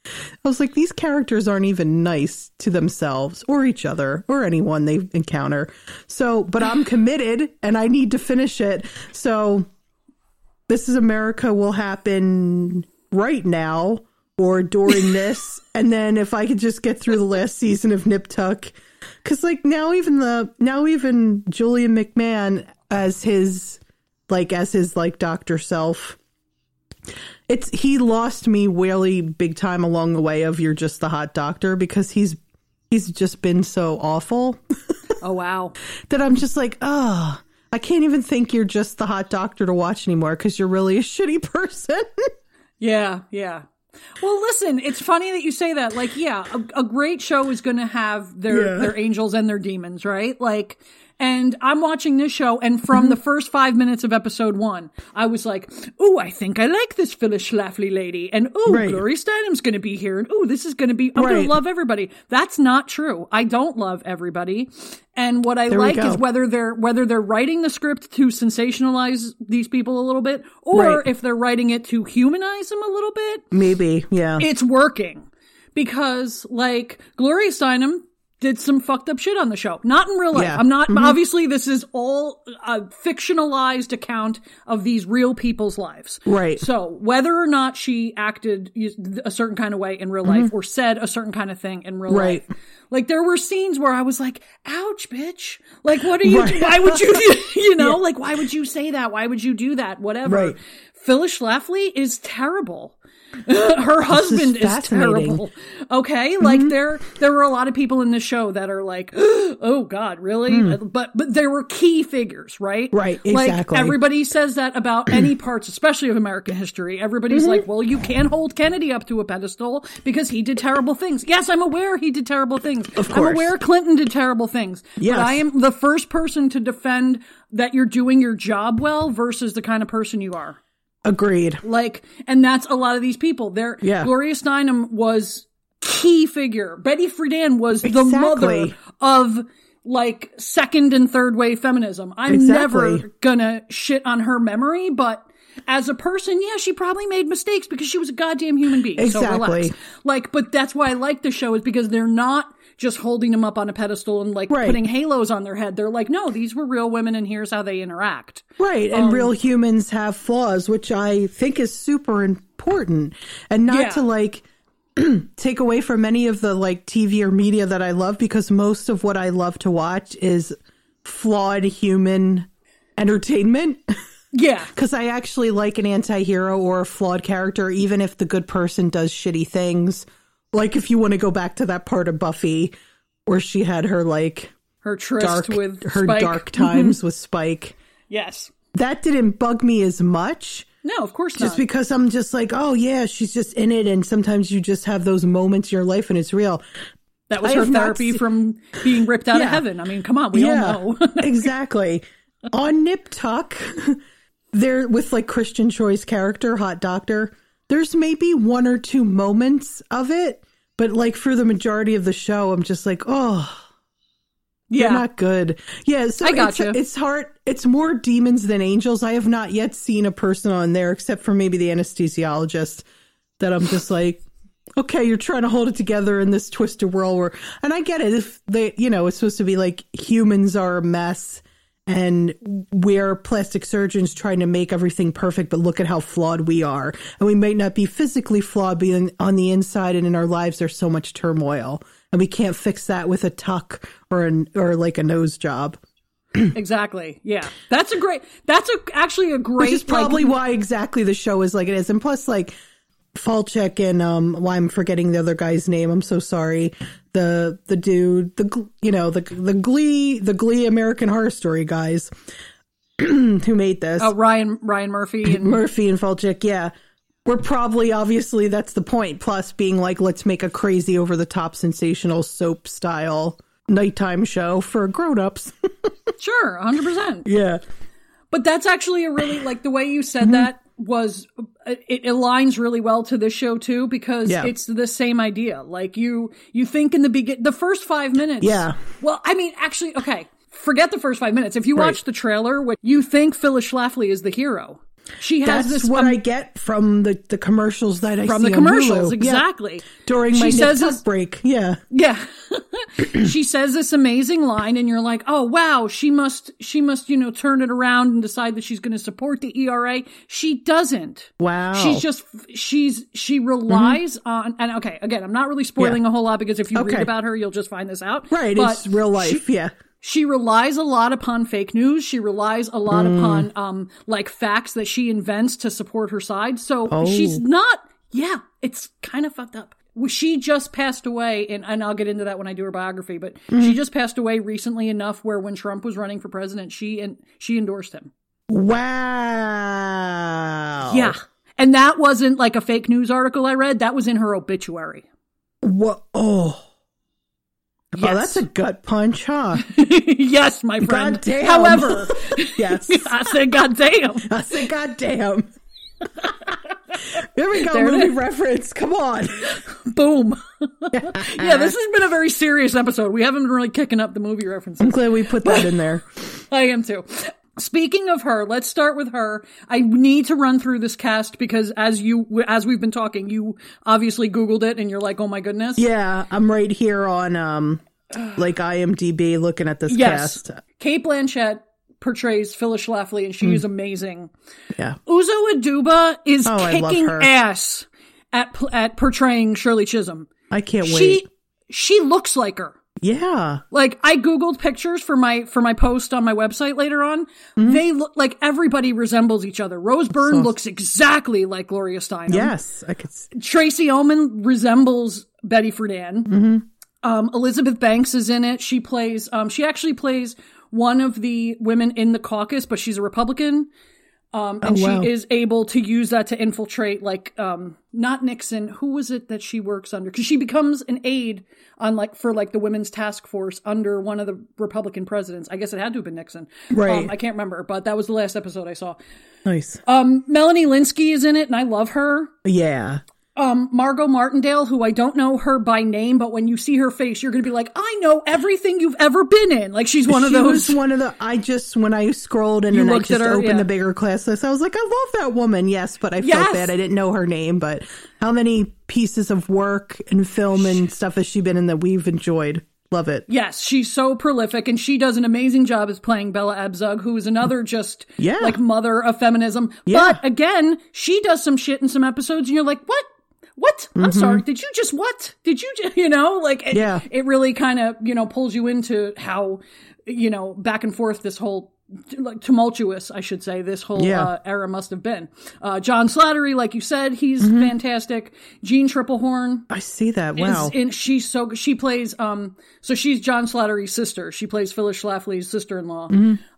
I was like, these characters aren't even nice to themselves or each other or anyone they encounter. So, but I'm committed and I need to finish it. So, This is America will happen right now or during this. and then if I could just get through the last season of Nip Tuck. Cause like now even the, now even Julian McMahon as his, like as his like doctor self it's he lost me really big time along the way of you're just the hot doctor because he's he's just been so awful Oh wow. that I'm just like, oh, I can't even think you're just the hot doctor to watch anymore because you're really a shitty person. Yeah, yeah. Well, listen, it's funny that you say that. Like, yeah, a, a great show is going to have their Yeah. their angels and their demons, right? Like, and I'm watching this show, and from the mm-hmm. first five minutes of episode one, I was like, "Ooh, I think I like this Phyllis Schlafly lady," and "Ooh, Right. Glory Steinem's going to be here," and "Ooh, this is going to be I'm going to love everybody." That's not true. I don't love everybody, and what I There like is whether they're whether they're writing the script to sensationalize these people a little bit, or Right. if they're writing it to humanize them a little bit Maybe, yeah. it's working because like Gloria Steinem did some fucked up shit on the show. Not in real life. Yeah. I'm not, Mhm. obviously, this is all a fictionalized account of these real people's lives. Right. So whether or not she acted a certain kind of way in real life or said a certain kind of thing in real Mm-hmm. Right. life, like there were scenes where I was like, ouch, bitch. Like, what are you, Right. why would you, do, you know, like, why would you say that? Why would you do that? Whatever. Right. Phyllis Schlafly is terrible. Her husband is, fascinating. terrible. Okay, like Mm-hmm. there there were a lot of people in this show that are like, oh God, really? But but there were key figures, right? Right, Like exactly. everybody says that about any parts, especially of American history. Everybody's Mm-hmm. like, well, you can't hold Kennedy up to a pedestal because he did terrible things. Yes, I'm aware he did terrible things. Of course, I'm aware Clinton did terrible things. Yes. But I am the first person to defend that you're doing your job well versus the kind of person you are. Agreed. Like, and that's a lot of these people. There, Yeah. Gloria Steinem was key figure. Betty Friedan was the mother of like second and third wave feminism. I'm Exactly. never gonna shit on her memory, but as a person, yeah, she probably made mistakes because she was a goddamn human being. So Exactly. relax. Like, but that's why I like the show is because they're not just holding them up on a pedestal and like Right. putting halos on their head. They're like, no, these were real women and here's how they interact. Right. And um, real humans have flaws, which I think is super important. And not Yeah. to like take away from any of the like TV or media that I love because most of what I love to watch is flawed human entertainment. Yeah. Because I actually like an anti hero or a flawed character, even if the good person does shitty things. Like if you want to go back to that part of Buffy where she had her like Her tryst dark, with her Spike. dark mm-hmm. times with Spike. Yes. That didn't bug me as much. No, of course Just not. Just because I'm just like, oh yeah, she's just in it, and sometimes you just have those moments in your life, and it's real. That was I her therapy se- from being ripped out Yeah. of heaven. I mean, come on, we all know. exactly. On Nip Tuck, there with like Christian Troy's character, Hot Doctor, there's maybe one or two moments of it, but like for the majority of the show, I'm just like, oh, yeah. not good. Yeah, so I it's, gotcha. it's hard. It's more demons than angels. I have not yet seen a person on there except for maybe the anesthesiologist that I'm just like, okay, you're trying to hold it together in this twisted world where, and I get it. If they, you know, it's supposed to be like humans are a mess and we're plastic surgeons trying to make everything perfect, but look at how flawed we are. And we might not be physically flawed, but on the inside and in our lives, there's so much turmoil. And we can't fix that with a tuck or an, or like a nose job. exactly. Yeah. That's a great, that's a, actually a great, Which is probably like, why exactly the show is like it is. And plus, like Falchuk and um, why I'm forgetting the other guy's name. I'm so sorry. The the dude, the you know the the Glee the Glee American Horror Story guys who made this. oh, Ryan, Ryan Murphy and Murphy and Falchuk, yeah. We're probably obviously that's the point. Plus, being like, let's make a crazy over the top sensational soap style nighttime show for grown ups. sure, 100%. yeah. But that's actually a really, like, the way you Mm-hmm. said that was, it aligns really well to this show too, because Yeah. it's the same idea. Like, you, you think in the begin, the first five minutes. Yeah. Well, I mean, actually, okay. Forget the first five minutes. If you Right. watch the trailer, what you think Phyllis Schlafly is the hero. She has That's this what um, I get from the, the commercials that I from see the commercials, Hulu. Yeah. exactly. During She my says says this- break. Yeah. Yeah. she says this amazing line and you're like, "Oh wow, she must she must, you know, turn it around and decide that she's going to support the ERA." She doesn't. Wow. She's just she's she relies on and okay, again, I'm not really spoiling Yeah. a whole lot because if you read about her, you'll just find this out. Right. But it's real life. she- yeah. She relies a lot upon fake news. She relies a lot Mm. upon um like facts that she invents to support her side. So Oh. she's not yeah, it's kind of fucked up. She just passed away, and, and I'll get into that when I do her biography. But Mm-hmm. she just passed away recently enough where when Trump was running for president, she and she endorsed him. Wow. Yeah, and that wasn't like a fake news article I read. That was in her obituary. What? Oh. Oh, that's a gut punch, huh? yes, my friend. Goddamn. However, yes. I said, "God damn." I said, God damn. There we go, There movie reference. Come on. Boom. yeah, this has been a very serious episode. We haven't been really kicking up the movie references. I'm glad we put that in there. I am too. Speaking of her, let's start with her. I need to run through this cast because as you, as we've been talking, you obviously Googled it and you're like, oh my goodness. Yeah, I'm right here on um like IMDb looking at this Yes. cast. Cate Blanchett portrays Phyllis Schlafly, and she is amazing. Yeah. Uzo Aduba is Oh, kicking ass at at portraying Shirley Chisholm. I can't wait. She wait. she looks like her. Yeah. Like I googled pictures for my for my post on my website later on. Mm-hmm. They look like everybody resembles each other. Rose Byrne So- looks exactly like Gloria Steinem. Yes, I could. s- Tracey Ullman resembles Betty Friedan. Mm-hmm. Um, Elizabeth Banks is in it. She plays. Um, she actually plays one of the women in the caucus, but she's a Republican. Um, and Oh, wow. she is able to use that to infiltrate, like, um, not Nixon. Who was it that she works under? Because she becomes an aide on, like, for like the women's task force under one of the Republican presidents. I guess it had to have been Nixon. Right. Um, I can't remember, but that was the last episode I saw. Nice. Um, Melanie Lynskey is in it, and I love her Yeah. Um Margot Martindale, who I don't know her by name, but when you see her face, you're gonna be like, I know everything you've ever been in. Like she's one of She those. was one of the. I just when I scrolled and You then I just her, opened yeah. the bigger class list, I was like, I love that woman. Yes, but I felt Yes. bad I didn't know her name. But how many pieces of work and film and stuff has she been in that we've enjoyed? Love it. Yes, she's so prolific, and she does an amazing job as playing Bella Abzug, who is another just Yeah. like mother of feminism. Yeah. But again, she does some shit in some episodes, and you're like, what? What? I'm mm-hmm. sorry. Did you just what? Did you just you know like it, Yeah. it really kind of you know pulls you into how you know back and forth this whole like tumultuous I should say this whole Yeah. uh, era must have been. Uh, John Slattery, like you said, he's fantastic. Jeanne Tripplehorn I see that. Wow. is in, she's so. She plays um so she's John Slattery's sister. She plays Phyllis Schlafly's sister-in-law.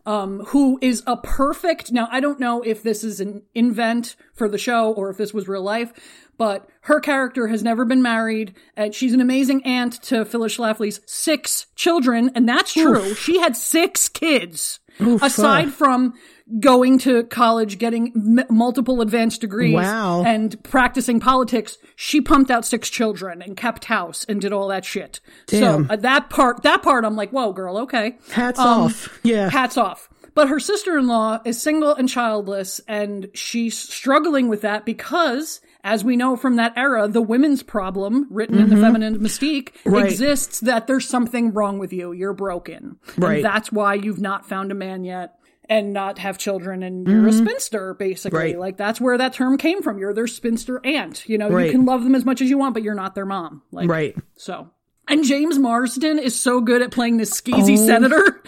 Um who is a perfect Now I don't know if this is an invent for the show or if this was real life, but her character has never been married and she's an amazing aunt to Phyllis Schlafly's six children and that's true. She had six kids. Aside uh. from going to college, getting m- multiple advanced degrees, Wow. and practicing politics, she pumped out six children and kept house and did all that shit. Damn. So uh, that part, that part, I'm like, whoa, girl, okay. Hats Um, off. Yeah. Hats off. But her sister-in-law is single and childless, and she's struggling with that because, as we know from that era, the women's problem, written in the feminine mystique, Mm-hmm. Right. exists that there's something wrong with you. You're broken. Right. And that's why you've not found a man yet and not have children and you're a spinster, basically. Mm-hmm. Right. Like that's where that term came from. You're their spinster aunt. You know, you can love them as much as you want, but you're not their mom. Like, Right. so. And James Marsden is so good at playing this skeezy senator.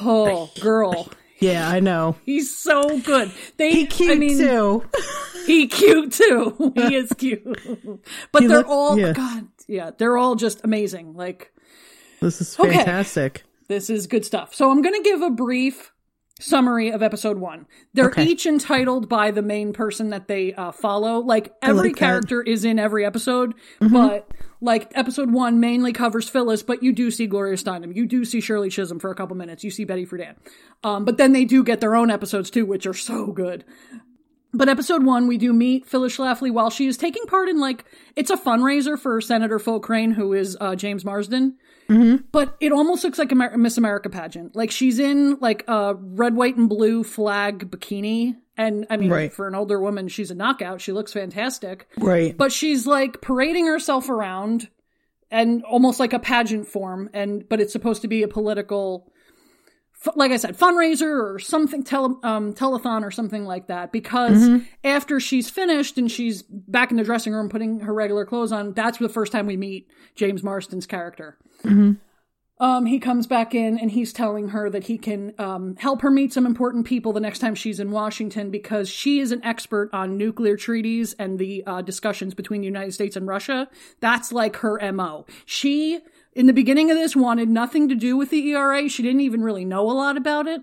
Oh, girl. Yeah, I know. He's so good. They, He cute I mean, too. he cute too. He is cute. But He they're look- all, yeah. God, yeah, they're all just amazing. Like, This is Okay. fantastic. this is good stuff. So I'm going to give a brief summary of episode one. They're Okay. each entitled by the main person that they uh, follow. Like every like character is in every episode, Mm-hmm. but like episode one mainly covers Phyllis, but you do see Gloria Steinem, you do see Shirley Chisholm for a couple minutes, you see Betty Friedan. Um, but then they do get their own episodes too, which are so good. But episode one, we do meet Phyllis Schlafly while she is taking part in like it's a fundraiser for Senator Phil who is uh, James Marsden. But it almost looks like a Amer- Miss America pageant. Like she's in like a red, white, and blue flag bikini, and I mean, Right. for an older woman, she's a knockout. She looks fantastic. Right. But she's like parading herself around, and almost like a pageant form. And but it's supposed to be a political f- like I said, fundraiser or something, tele, um, telethon or something like that. Because Mm-hmm. after she's finished and she's back in the dressing room putting her regular clothes on, that's the first time we meet James Marsden's character. Mm-hmm. Um, he comes back in and he's telling her that he can um, help her meet some important people the next time she's in Washington because she is an expert on nuclear treaties and the uh, discussions between the United States and Russia. That's like her MO. She, in the beginning of this, wanted nothing to do with the ERA. She didn't even really know a lot about it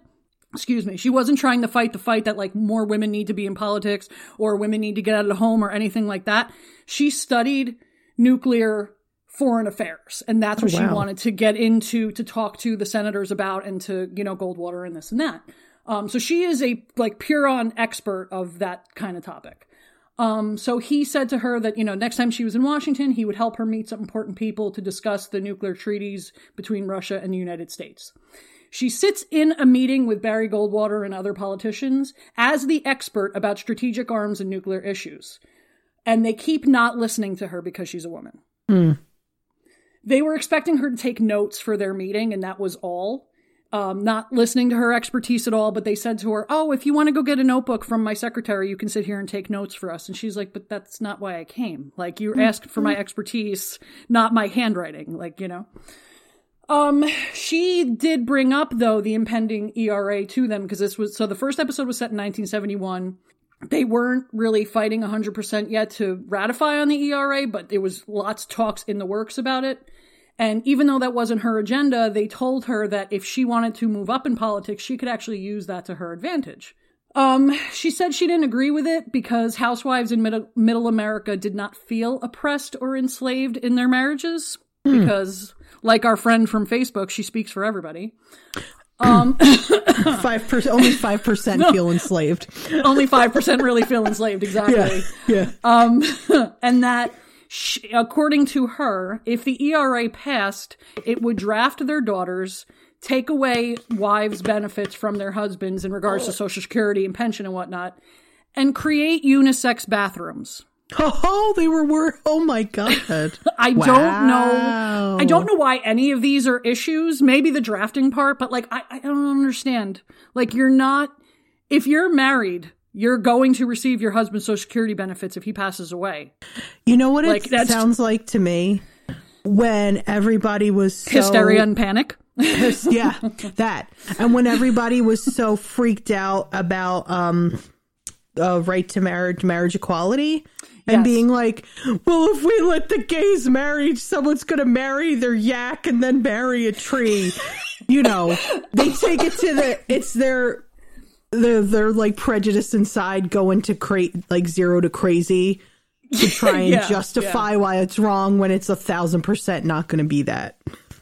excuse me, she wasn't trying to fight the fight that like more women need to be in politics or women need to get out of the home or anything like that. She studied nuclear foreign affairs and that's what she wow. wanted to get into to talk to the senators about and to, you know, Goldwater and this and that. Um, so she is a like pure on expert of that kind of topic. Um, so he said to her that, you know, next time she was in Washington, he would help her meet some important people to discuss the nuclear treaties between Russia and the United States. She sits in a meeting with Barry Goldwater and other politicians as the expert about strategic arms and nuclear issues. And they keep not listening to her because she's a woman. They were expecting her to take notes for their meeting, and that was all. Um, not listening to her expertise at all, but they said to her, Oh, if you want to go get a notebook from my secretary, you can sit here and take notes for us. And she's like, But that's not why I came. Like, you asked for my expertise, not my handwriting. Like, you know. Um, she did bring up though the impending ERA to them because this was so the first episode was set in 1971. They weren't really fighting 100% yet to ratify on the ERA, but there was lots of talks in the works about it. And even though that wasn't her agenda, they told her that if she wanted to move up in politics, she could actually use that to her advantage. Um, she said she didn't agree with it because housewives in middle, middle America did not feel oppressed or enslaved in their marriages because like our friend from Facebook, she speaks for everybody. Um, five percent, only five percent No. feel enslaved. only five percent really feel enslaved. Exactly. Yeah, yeah. Um, and that, sh according to her, if the ERA passed, it would draft their daughters, take away wives' benefits from their husbands in regards to oh. Social Security and pension and whatnot, and create unisex bathrooms. Oh, they were wor Oh my god! I don't know. I don't know why any of these are issues. Maybe the drafting part, but like, I, I don't understand. Like, you're not, if you're married, you're going to receive your husband's social security benefits if he passes away. You know what it Like, that's- sounds like to me when everybody was so Hysteria and panic. Yeah, that. And when everybody was so freaked out about um uh, right to marriage, marriage equality, and Yes. being like, "Well, if we let the gays marry, someone's going to marry their yak and then marry a tree." you know, they take it to the it's their their like prejudice inside going to create like zero to crazy to try and Yeah, justify why it's wrong when it's a thousand percent not going to be that.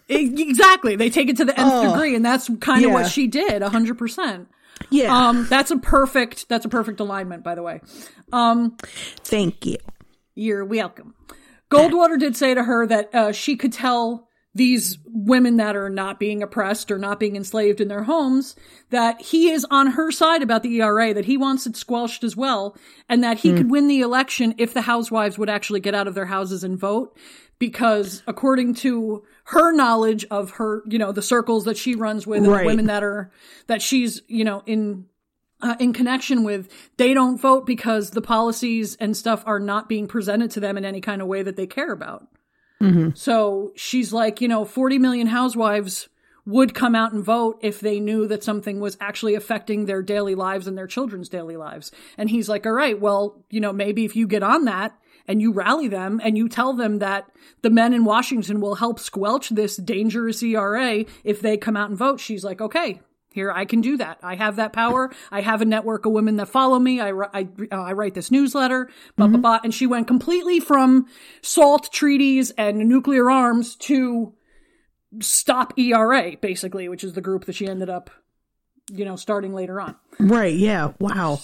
Exactly. They take it to the nth Oh. degree, and that's kind of Yeah. what she did, hundred percent. Yeah. Um, that's a perfect. That's a perfect alignment, by the way. Um, Thank you. You're welcome. Goldwater did say to her that uh, she could tell these women that are not being oppressed or not being enslaved in their homes that he is on her side about the ERA, that he wants it squelched as well, and that he Hmm. could win the election if the housewives would actually get out of their houses and vote. Because according to her knowledge of her, you know, the circles that she runs with and the women that are, that she's, you know, in uh, in connection with, they don't vote because the policies and stuff are not being presented to them in any kind of way that they care about. Mm-hmm. So she's like, you know, 40 million housewives would come out and vote if they knew that something was actually affecting their daily lives and their children's daily lives. And he's like, all right, well, you know, maybe if you get on that and you rally them and you tell them that the men in Washington will help squelch this dangerous ERA if they come out and vote, she's like, okay, here I can do that. I have that power. I have a network of women that follow me. I, I, uh, I write this newsletter, blah, blah, blah. And she went completely from SALT treaties and nuclear arms to stop ERA, basically, which is the group that she ended up, you know, starting later on. Right. Yeah. Wow.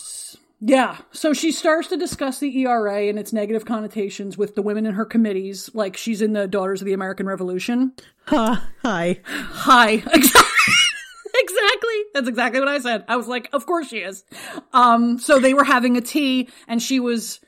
Yeah. So she starts to discuss the ERA and its negative connotations with the women in her committees, like she's in the Daughters of the American Revolution. Huh. Hi. Hi. exactly. That's exactly what I said. I was like, of course she is. Um, so they were having a tea and she was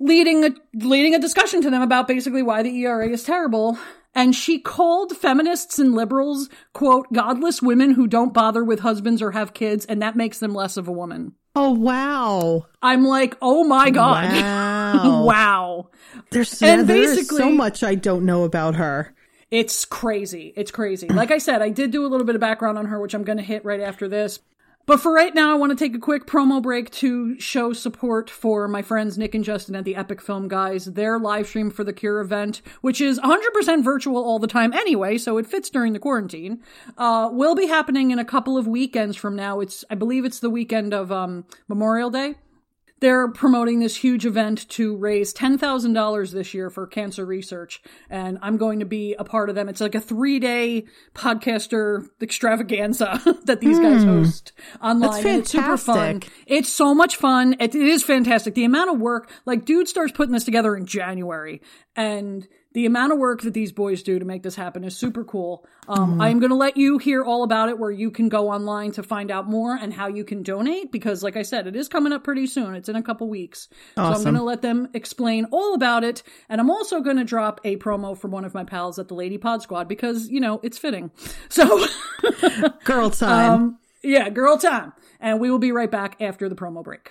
leading a, leading a discussion to them about basically why the ERA is terrible. And she called feminists and liberals, quote, godless women who don't bother with husbands or have kids, and that makes them less of a woman. Oh wow. I'm like, oh my god. Wow. wow. There's And yeah, there is basically- so much I don't know about her. It's crazy. It's crazy. Like I said, I did do a little bit of background on her, which I'm going to hit right after this. But for right now, I want to take a quick promo break to show support for my friends Nick and Justin at the Epic Film Guys. Their live stream for the Cure event, which is 100% virtual all the time anyway, so it fits during the quarantine, uh, will be happening in a couple of weekends from now. It's, I believe it's the weekend of, um, Memorial Day. They're promoting this huge event to raise $10,000 this year for cancer research. And I'm going to be a part of them. It's like a three day podcaster extravaganza that these guys Hmm. host online. It's super fun. fantastic. It's so much fun. It, it is fantastic. The amount of work, like, dude starts putting this together in January and the amount of work that these boys do to make this happen is super cool. Um, I'm going to let you hear all about it where you can go online to find out more and how you can donate because, like I said, it is coming up pretty soon. It's in a couple weeks. So I'm going to let them explain all about it. And I'm also going to drop a promo from one of my pals at the Lady Pod Squad because, you know, it's fitting. So, Girl time. um, yeah, girl time. And we will be right back after the promo break.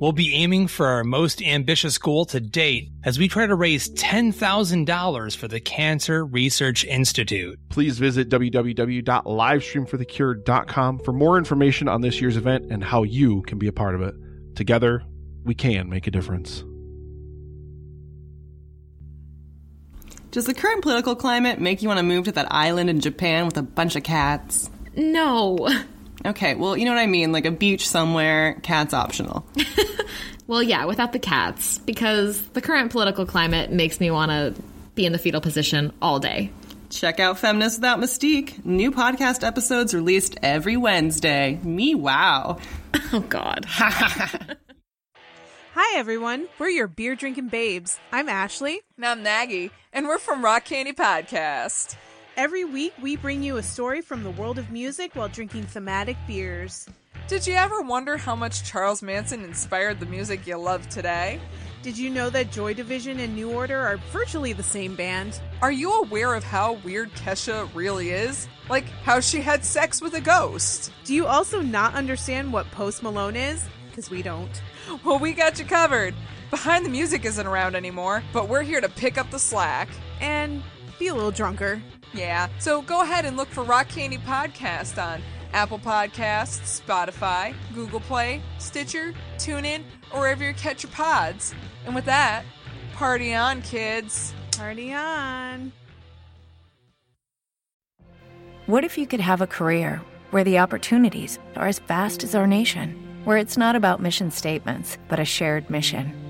We'll be aiming for our most ambitious goal to date as we try to raise $10,000 for the Cancer Research Institute. Please visit www.livestreamforthecure.com for more information on this year's event and how you can be a part of it. Together, we can make a difference. Does the current political climate make you want to move to that island in Japan with a bunch of cats? No. Okay, well, you know what I mean, like a beach somewhere, cats optional. Well, yeah, without the cats, because the current political climate makes me want to be in the fetal position all day. Check out Feminists Without Mystique. New podcast episodes released every Wednesday. Me, wow. Oh, God. Hi, everyone. We're your beer drinking babes. I'm Ashley. And I'm Nagy, and we're from Rock Candy Podcast. Every week, we bring you a story from the world of music while drinking thematic beers. Did you ever wonder how much Charles Manson inspired the music you love today? Did you know that Joy Division and New Order are virtually the same band? Are you aware of how weird Kesha really is? Like how she had sex with a ghost. Do you also not understand what Post Malone is? Because we don't. Well, we got you covered. Behind the Music isn't around anymore, but we're here to pick up the slack. And be a little drunker. Yeah, so go ahead and look for Rock Candy Podcast on Apple Podcasts, Spotify, Google Play, Stitcher, TuneIn, or wherever you catch your pods. And with that, party on, kids. Party on. What if you could have a career where the opportunities are as vast as our nation, where it's not about mission statements, but a shared mission?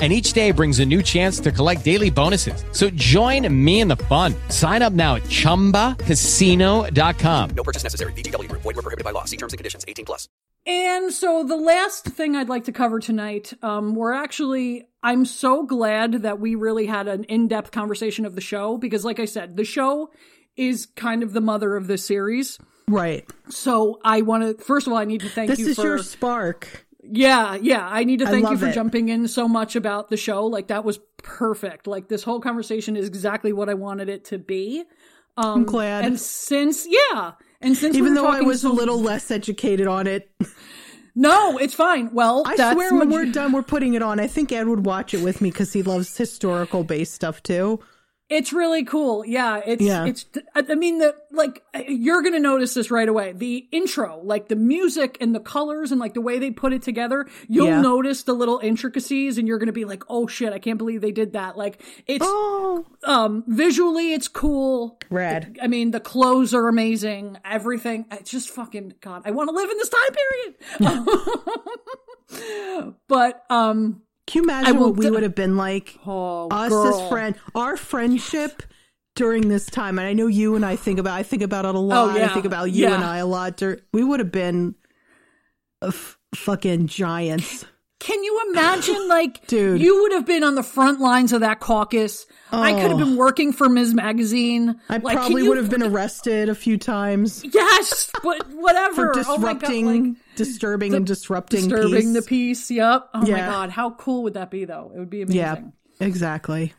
And each day brings a new chance to collect daily bonuses. So join me in the fun. Sign up now at chumbacasino.com. No purchase necessary. VGW Group. Void were prohibited by law. See terms and conditions. 18 plus. And so the last thing I'd like to cover tonight, um, we're actually, I'm so glad that we really had an in-depth conversation of the show because, like I said, the show is kind of the mother of this series. Right. So I want to, first of all, I need to thank This you This is for your spark. Yeah, yeah. I need to thank you for it. jumping in so much about the show. Like that was perfect. Like this whole conversation is exactly what I wanted it to be. Um, I'm glad. And since, yeah, and since Even were though I was so- a little less educated on it. No, it's fine. Well, I swear when we're done, we're putting it on. I think Ed would watch it with me because he loves historical based stuff too. It's really cool. Yeah, it's Yeah. it's I mean the like you're going to notice this right away. The intro, like the music and the colors and like the way they put it together, you'll Yeah. notice the little intricacies and you're going to be like, "Oh shit, I can't believe they did that." Like it's oh. um visually it's cool. Rad. I mean, the clothes are amazing. Everything. It's just fucking god. I want to live in this time period. but um Can you imagine what we d- would have been like? Oh, us girl. as friend, our friendship during this time. And I know you and I think about. I think about it a lot. Oh, yeah. I think about you Yeah. and I a lot. Dur- we would have been a f- fucking giants. Can you imagine, like, Dude. you would have been on the front lines of that caucus. I could have Oh. been working for Ms. Magazine. I Like, probably you- would have been arrested a few times Yes, but whatever. for Oh my God, disrupting, like, disturbing and disrupting disturbing peace. the peace. Yep. Oh my God, how cool would that be, though? It would be amazing. Yeah, exactly.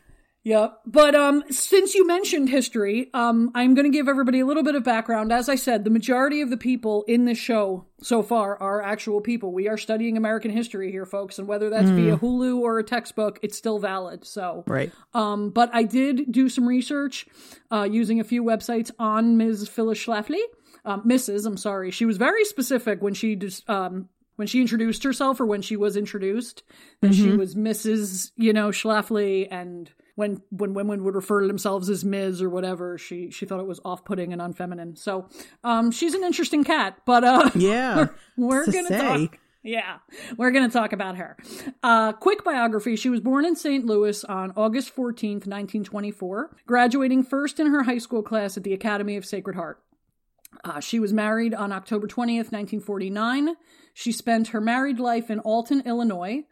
Yep. But um since you mentioned history, um I'm going to give everybody a little bit of background. As I said, the majority of the people in this show so far are actual people. We are studying American history here, folks, and whether that's Mm. via Hulu or a textbook, it's still valid. So Right. um, but I did do some research uh, using a few websites on Ms. Phyllis Schlafly. Um, Mrs. I'm sorry. She was very specific when she just um, when she introduced herself or when she was introduced that she Mhm. was Mrs. You know Schlafly, and when when women would refer to themselves as Ms. or whatever, she she thought it was off putting and unfeminine. So um, she's an interesting cat. But uh, Yeah, we're to gonna say. talk. Yeah, we're going to talk about her. Uh, quick biography. She was born in St. Louis on August 14th, 1924, graduating first in her high school class at the Academy of Sacred Heart. Uh, she was married on October 20th, 1949. She spent her married life in Alton, Illinois,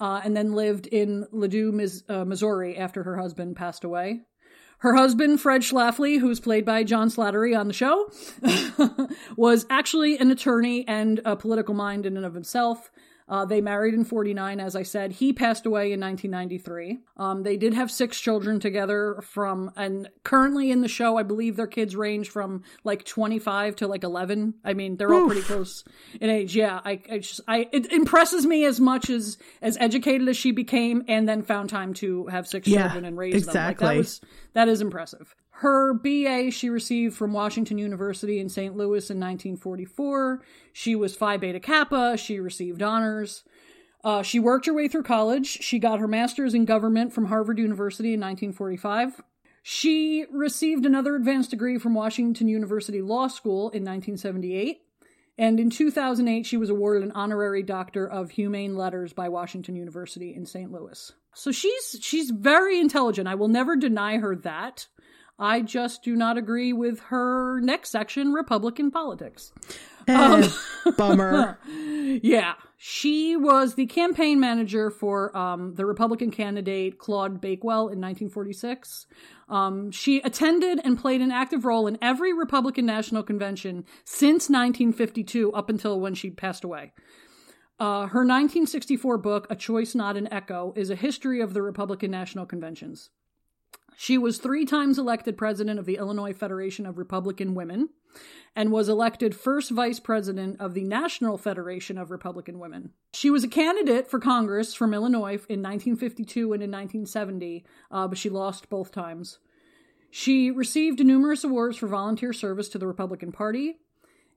uh, and then lived in Ladue, Mis- uh, Missouri after her husband passed away. Her husband, Fred Schlafly, who's played by John Slattery on the show, was actually an attorney and a political mind in and of himself. Uh, they married in 49, as I said. He passed away in 1993. Um, they did have six children together from, and currently in the show, I believe their kids range from like 25 to like 11. I mean, they're all pretty close in age. Yeah, I, I just, I, it impresses me as much as, as educated as she became and then found time to have six Yeah, children and raise them. Like, exactly. that was, that is impressive. Her BA she received from Washington University in St. Louis in 1944. She was Phi Beta Kappa. She received honors. Uh, she worked her way through college. She got her master's in government from Harvard University in 1945. She received another advanced degree from Washington University Law School in 1978. And in 2008, she was awarded an honorary Doctor of Humane Letters by Washington University in St. Louis. So she's she's very intelligent. I will never deny her that. I just do not agree with her next section, Republican politics. Eh, bummer. yeah, she was the campaign manager for um, the Republican candidate Claude Bakewell in 1946. Um, she attended and played an active role in every Republican National Convention since 1952, up until when she passed away. Uh, her 1964 book, A Choice Not an Echo, is a history of the Republican National Conventions. She was three times elected president of the Illinois Federation of Republican Women and was elected first vice president of the National Federation of Republican Women. She was a candidate for Congress from Illinois in 1952 and in 1970, uh, but she lost both times. She received numerous awards for volunteer service to the Republican Party.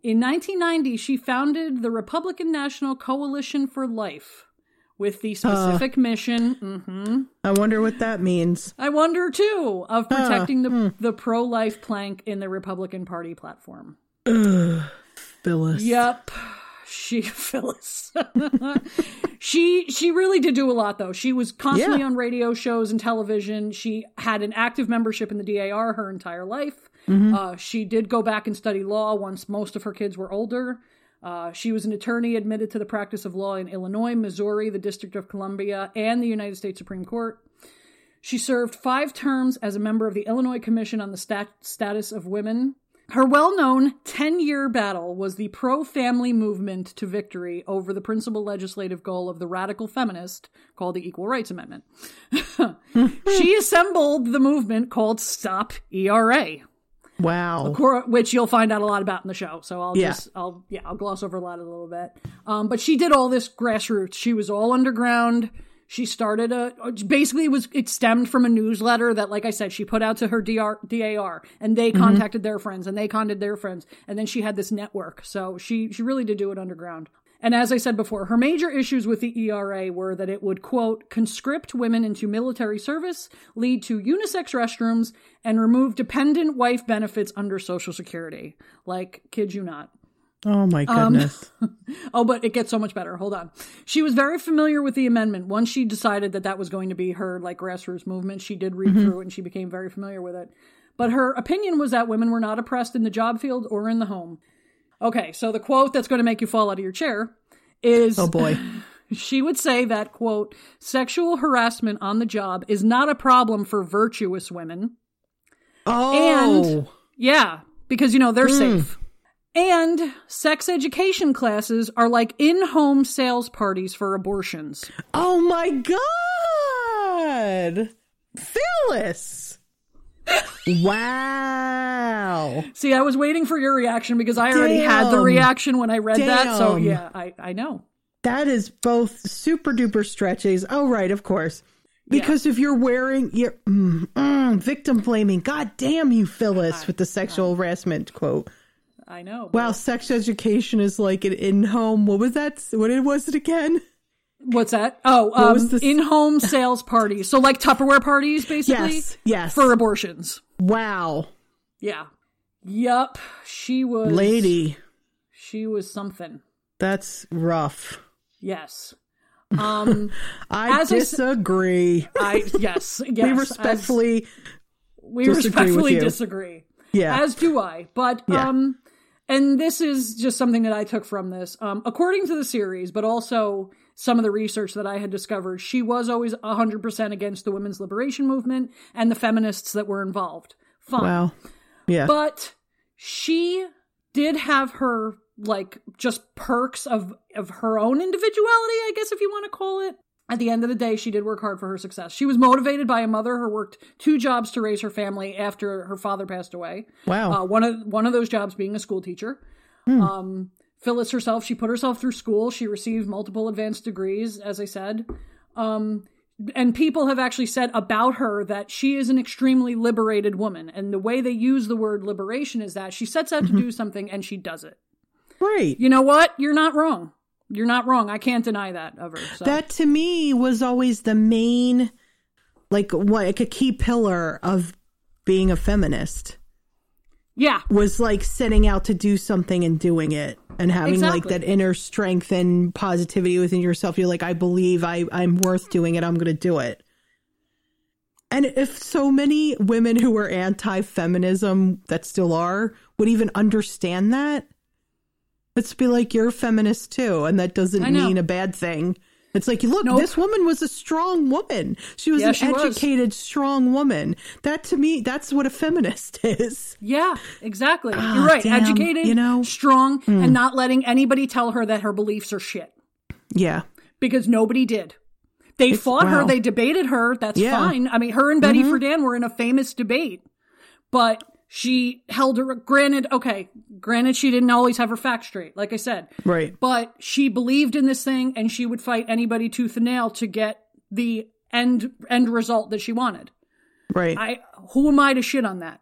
In 1990, she founded the Republican National Coalition for Life with the specific mission. mhm, I wonder what that means. I wonder too of protecting the hmm. the pro life plank in the Republican Party platform. Ugh, Phyllis. Yep. She Phyllis. she she really did do a lot though. She was constantly Yeah. on radio shows and television. She had an active membership in the DAR her entire life. Mhm. Uh, she did go back and study law once most of her kids were older. Uh, she was an attorney admitted to the practice of law in Illinois, Missouri, the District of Columbia, and the United States Supreme Court. She served five terms as a member of the Illinois Commission on the Stat- Status of Women. Her well known 10 year battle was the pro family movement to victory over the principal legislative goal of the radical feminist called the Equal Rights Amendment. she assembled the movement called Stop ERA. Wow. Which you'll find out a lot about in the show. So I'll Yeah. just, I'll, yeah, I'll gloss over a lot a little bit. Um, but she did all this grassroots. She was all underground. She started a, basically it was, it stemmed from a newsletter that, like I said, she put out to her DR, DAR and they Mhm. contacted their friends and they contacted their friends. And then she had this network. So she, she really did do it underground. And as I said before, her major issues with the ERA were that it would, quote, conscript women into military service, lead to unisex restrooms, and remove dependent wife benefits under Social Security. Like, kid you not. Oh my Um, goodness. oh, but it gets so much better. Hold on. She was very familiar with the amendment. Once she decided that that was going to be her like grassroots movement, she did read Mhm. through it and she became very familiar with it. But her opinion was that women were not oppressed in the job field or in the home. Okay, so the quote that's going to make you fall out of your chair is Oh boy. she would say that, quote, sexual harassment on the job is not a problem for virtuous women. Oh. And, yeah, because, you know, they're Hmm. safe. And sex education classes are like in home sales parties for abortions. Oh my god. Phyllis. Wow. See, I was waiting for your reaction because I already had the reaction when I read that. So, yeah, I, I know. That is both super duper stretches. Oh, right, of course. Because if you're wearing your mm, mm, victim blaming, god damn you, Phyllis, with the sexual harassment quote. I know. Wow, sex education is like an in home. What was that? What it- was it again? What's that? Oh, What um, this- in-home sales parties. So like Tupperware parties, basically. Yes, yes. For abortions. Wow, Yeah. Yup. She was lady, She was something. that's rough. Yes. Um. I As I disagree. I yes. yes we as- respectfully. we disagree respectfully disagree. Yeah. As do I. But Yeah. um and this is just something that I took from this. Um according to the series, but also some of the research that I had discovered, she was always 100% against the women's liberation movement and the feminists that were involved. Fine. Wow. Yeah. But she did have her like just perks of of her own individuality, I guess if you want to call it. At the end of the day, she did work hard for her success. She was motivated by a mother who worked two jobs to raise her family after her father passed away. Wow. Uh, one of one of those jobs being a school teacher. Hmm. Um, Phyllis herself, she put herself through school. She received multiple advanced degrees, as I said. Um, and people have actually said about her that she is an extremely liberated woman. And the way they use the word liberation is that she sets out to do something and she does it. Right. You know what? You're not wrong. You're not wrong. I can't deny that of her. So. That to me was always the main, like, what, like a key pillar of being a feminist. Yeah. Was like setting out to do something and doing it and having like that inner strength and positivity within yourself. You're like, I believe I, I'm worth doing it. I'm going to do it. And if so many women who were anti feminism that still are would even understand that, let's be like, you're a feminist too. And that doesn't mean a bad thing. It's like, look, Nope. this woman was a strong woman. She was Yeah, an she was. educated, strong woman. That to me, that's what a feminist is. Yeah, exactly. Ah, You're right. damn, Educated, you know? strong, Mm. and not letting anybody tell her that her beliefs are shit. Yeah. because nobody did. They It's- fought her, they debated her, that's Yeah. fine. I mean, her and Betty Mhm. Friedan were in a famous debate, but she held her, granted, okay, granted, she didn't always have her facts straight, like I said, Right. but she believed in this thing and she would fight anybody tooth and nail to get the end, end result that she wanted. Right. I, who am I to shit on that?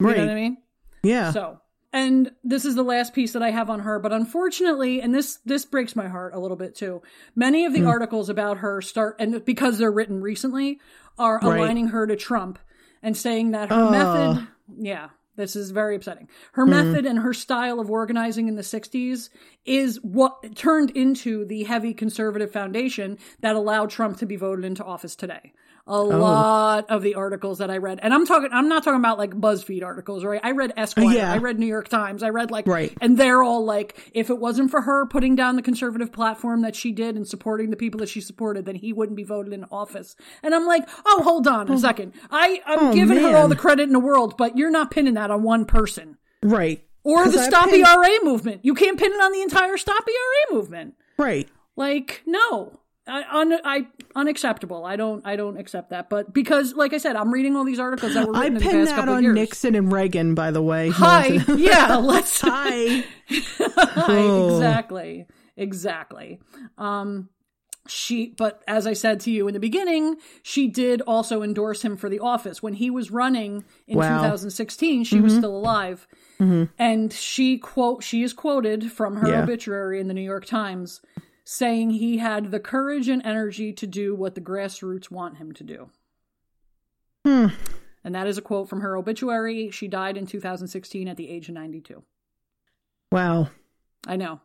You Right. know what I mean? Yeah. So, and this is the last piece that I have on her, but unfortunately, and this this breaks my heart a little bit too. Many of the Hmm. articles about her start, and because they're written recently, are Right. aligning her to Trump and saying that her Ugh. method, yeah, this is very upsetting. Her Hmm. method and her style of organizing in the '60s is what turned into the heavy conservative foundation that allowed Trump to be voted into office today. A Oh. lot of the articles that I read, and I'm talking, I'm not talking about like BuzzFeed articles, right? I read Esquire, Yeah. I read New York Times, I read like, Right. and they're all like, if it wasn't for her putting down the conservative platform that she did and supporting the people that she supported, then he wouldn't be voted in office. And I'm like, oh, hold on a second. I, I'm Oh, giving her all the credit in the world, but you're not pinning that on one person. Right. Or the I Stop pin- ERA movement. You can't pin it on the entire Stop ERA movement. Right. Like, no. I, un, I unacceptable. I don't I don't accept that. But because like I said, I'm reading all these articles that were I written in the pinned past that on years. Nixon and Reagan, by the way. Hi. yeah, let's Hi. Hi, Oh. exactly. Exactly. Um she but as I said to you in the beginning, she did also endorse him for the office when he was running in Wow. 2016. She was Mhm. still alive. Mhm. And she quote she is quoted from her Yeah. obituary in the New York Times saying he had the courage and energy to do what the grassroots want him to do. Hmm. And that is a quote from her obituary. She died in 2016 at the age of 92. Wow. I know.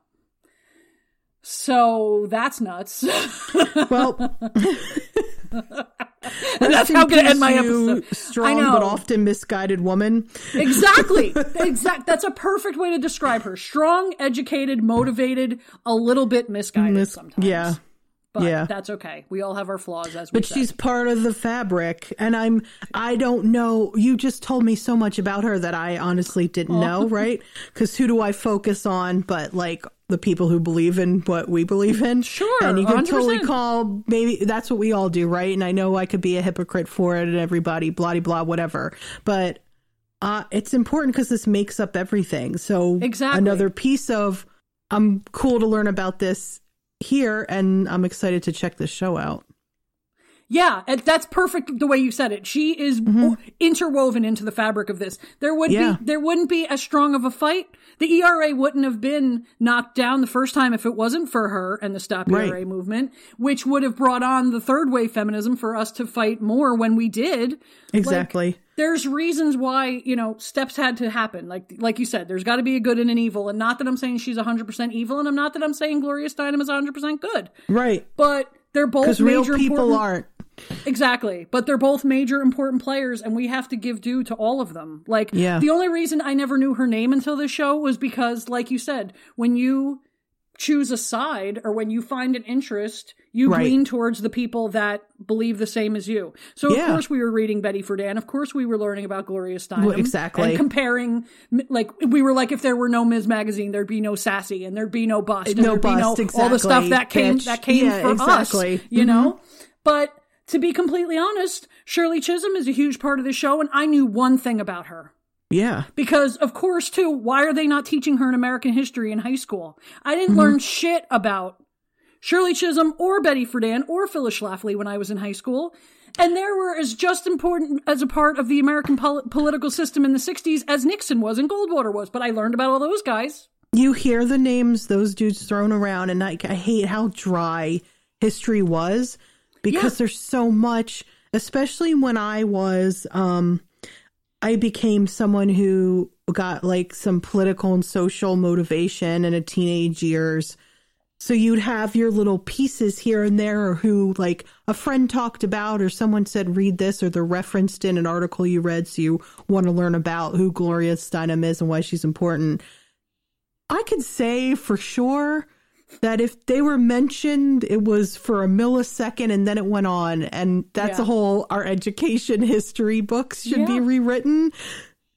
So that's nuts. Well, that's how I'm going to end my episode. Strong but often misguided woman. exactly. Exact. That's a perfect way to describe her. Strong, educated, motivated, a little bit misguided Mis- sometimes. yeah. But Yeah. that's okay. We all have our flaws, as But said. she's part of the fabric, and I'm I don't know. You just told me so much about her that I honestly didn't Oh. know, right? Because who do I focus on? But like the people who believe in what we believe in. Sure, and you can totally 100%. call maybe that's what we all do, right? And I know I could be a hypocrite for it, and everybody blah blah blah whatever, but. Uh, it's important because this makes up everything. So Exactly. another piece of I'm cool to learn about this here, and I'm excited to check this show out. Yeah, that's perfect the way you said it. She is interwoven into the fabric of this. There would Mm-hmm. Yeah. be there wouldn't be as strong of a fight. The ERA wouldn't have been knocked down the first time if it wasn't for her and the Stop Right. ERA movement, which would have brought on the third wave feminism for us to fight more when we did. Exactly. There's reasons why, you know, steps had to happen. Like like you said, there's got to be a good and an evil. And not that I'm saying she's 100% evil and I'm not that I'm saying Gloria Steinem is 100% good. right. But they're both major people important- aren't. Exactly. But they're both major important players and we have to give due to all of them. Like Yeah. the only reason I never knew her name until this show was because like you said, when you choose a side or when you find an interest, you Right. lean towards the people that believe the same as you. So of course we were reading Betty Friedan. Of course we were learning about Gloria Steinem. Well, exactly. And comparing like we were like if there were no Ms. Magazine, there'd be no Sassy and there'd be no Bust. And No there'd be no Bust, all the stuff that came Bitch. that came Yeah, from exactly. us. You Mhm. know? But to be completely honest, Shirley Chisholm is a huge part of the show, and I knew one thing about her. Yeah. Because, of course, too, why are they not teaching her in American history in high school? I didn't mm-hmm. learn shit about Shirley Chisholm or Betty Friedan or Phyllis Schlafly when I was in high school. And they were as just important as a part of the American pol- political system in the 60s as Nixon was and Goldwater was. But I learned about all those guys. You hear the names those dudes thrown around, and I, I hate how dry history was because Yeah. there's so much, especially when I was, um, I became someone who got like some political and social motivation in a teenage years. So you'd have your little pieces here and there, or who like a friend talked about, or someone said, read this, or they're referenced in an article you read. So you want to learn about who Gloria Steinem is and why she's important. I could say for sure that if they were mentioned, it was for a millisecond and then it went on. And that's Yeah. a whole, our education history books should be rewritten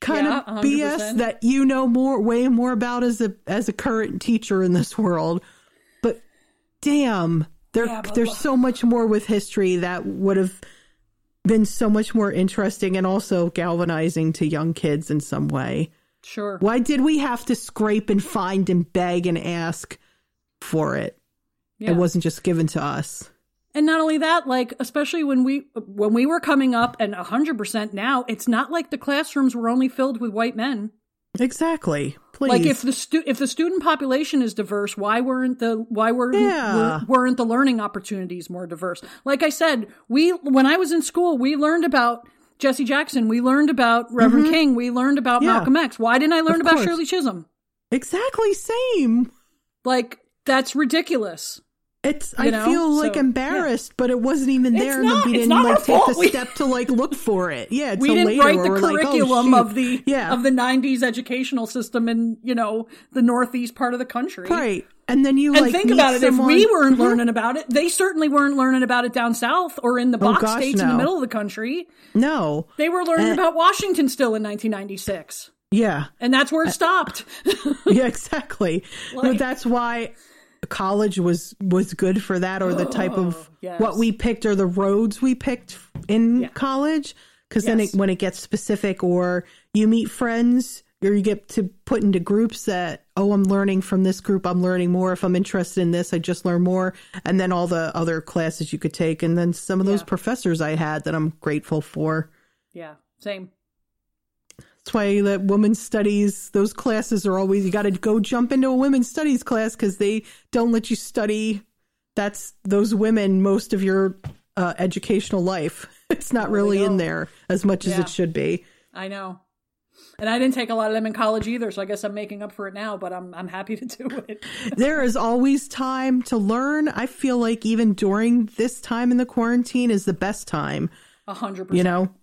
kind Yeah, of BS 100%. that you know more, way more about as a, as a current teacher in this world. But damn, there, Yeah, but there's look- so much more with history that would have been so much more interesting and also galvanizing to young kids in some way. Sure. Why did we have to scrape and find and beg and ask for it? Yeah. It wasn't just given to us. And not only that, like especially when we when we were coming up, and hundred percent now, it's not like the classrooms were only filled with white men. Exactly. Please. Like if the stu- if the student population is diverse, why weren't the why were Yeah. were, weren't the learning opportunities more diverse? Like I said, we when I was in school, we learned about Jesse Jackson, we learned about Reverend Mhm. King, we learned about Yeah. Malcolm X. Why didn't I learn Of about course. Shirley Chisholm? exactly same. Like that's ridiculous. It's You I know? feel like So, embarrassed, but it wasn't even It's there not- and we didn't like take fault. the We- step to like look for it. Yeah, we didn't write the we're like, oh, curriculum of the yeah. of the 90s educational system in you know the northeast part of the country right. And then you and like think about it someone- if we weren't Mhm. learning about it they certainly weren't learning about it down south or in the Oh, box gosh, states in the middle of the country No. they were learning And- about washington still in 1996 Yeah. and that's where it stopped yeah, exactly. No, Like- that's why college was was good for that, or the type of yes. what we picked, or the roads we picked in college. Because then, it, when it gets specific, or you meet friends, or you get to put into groups that, oh, I'm learning from this group. I'm learning more. If I'm interested in this, I just learn more. And then all the other classes you could take, and then some of those professors I had that I'm grateful for. yeah same That's why that women's studies, those classes are always, you got to go jump into a women's studies class because they don't let you study. That's those women most of your uh, educational life. It's not really in there as much as it should be. i know and i didn't take a lot of them in college either so i guess i'm making up for it now but i'm i'm happy to do it there is always time to learn. I feel like even during this time in the quarantine is the best time. a hundred percent You know,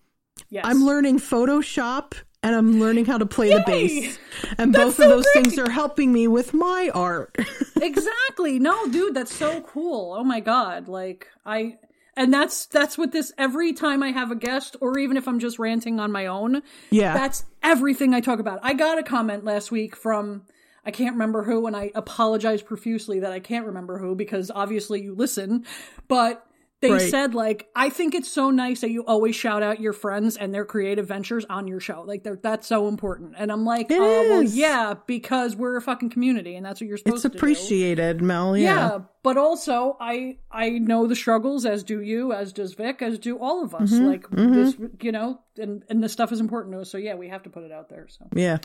yes I'm learning Photoshop and I'm learning how to play the bass. And That's both so of those great. things are helping me with my art. exactly. No, dude, that's so cool. Oh my god. Like I and that's that's what this every time I have a guest or even if I'm just ranting on my own. Yeah. That's everything I talk about. I got a comment last week from I can't remember who and I apologize profusely that I can't remember who because obviously you listen, but they Right. said like I think it's so nice that you always shout out your friends and their creative ventures on your show. Like they're, that's so important. And I'm like, It oh well yeah, because we're a fucking community and that's what you're supposed it's to do. It's appreciated, Mel. Yeah. but also I I know the struggles as do you, as does Vic, as do all of us. Mhm, Like mhm. this, you know, and and this stuff is important to us. So yeah, we have to put it out there. So Yeah.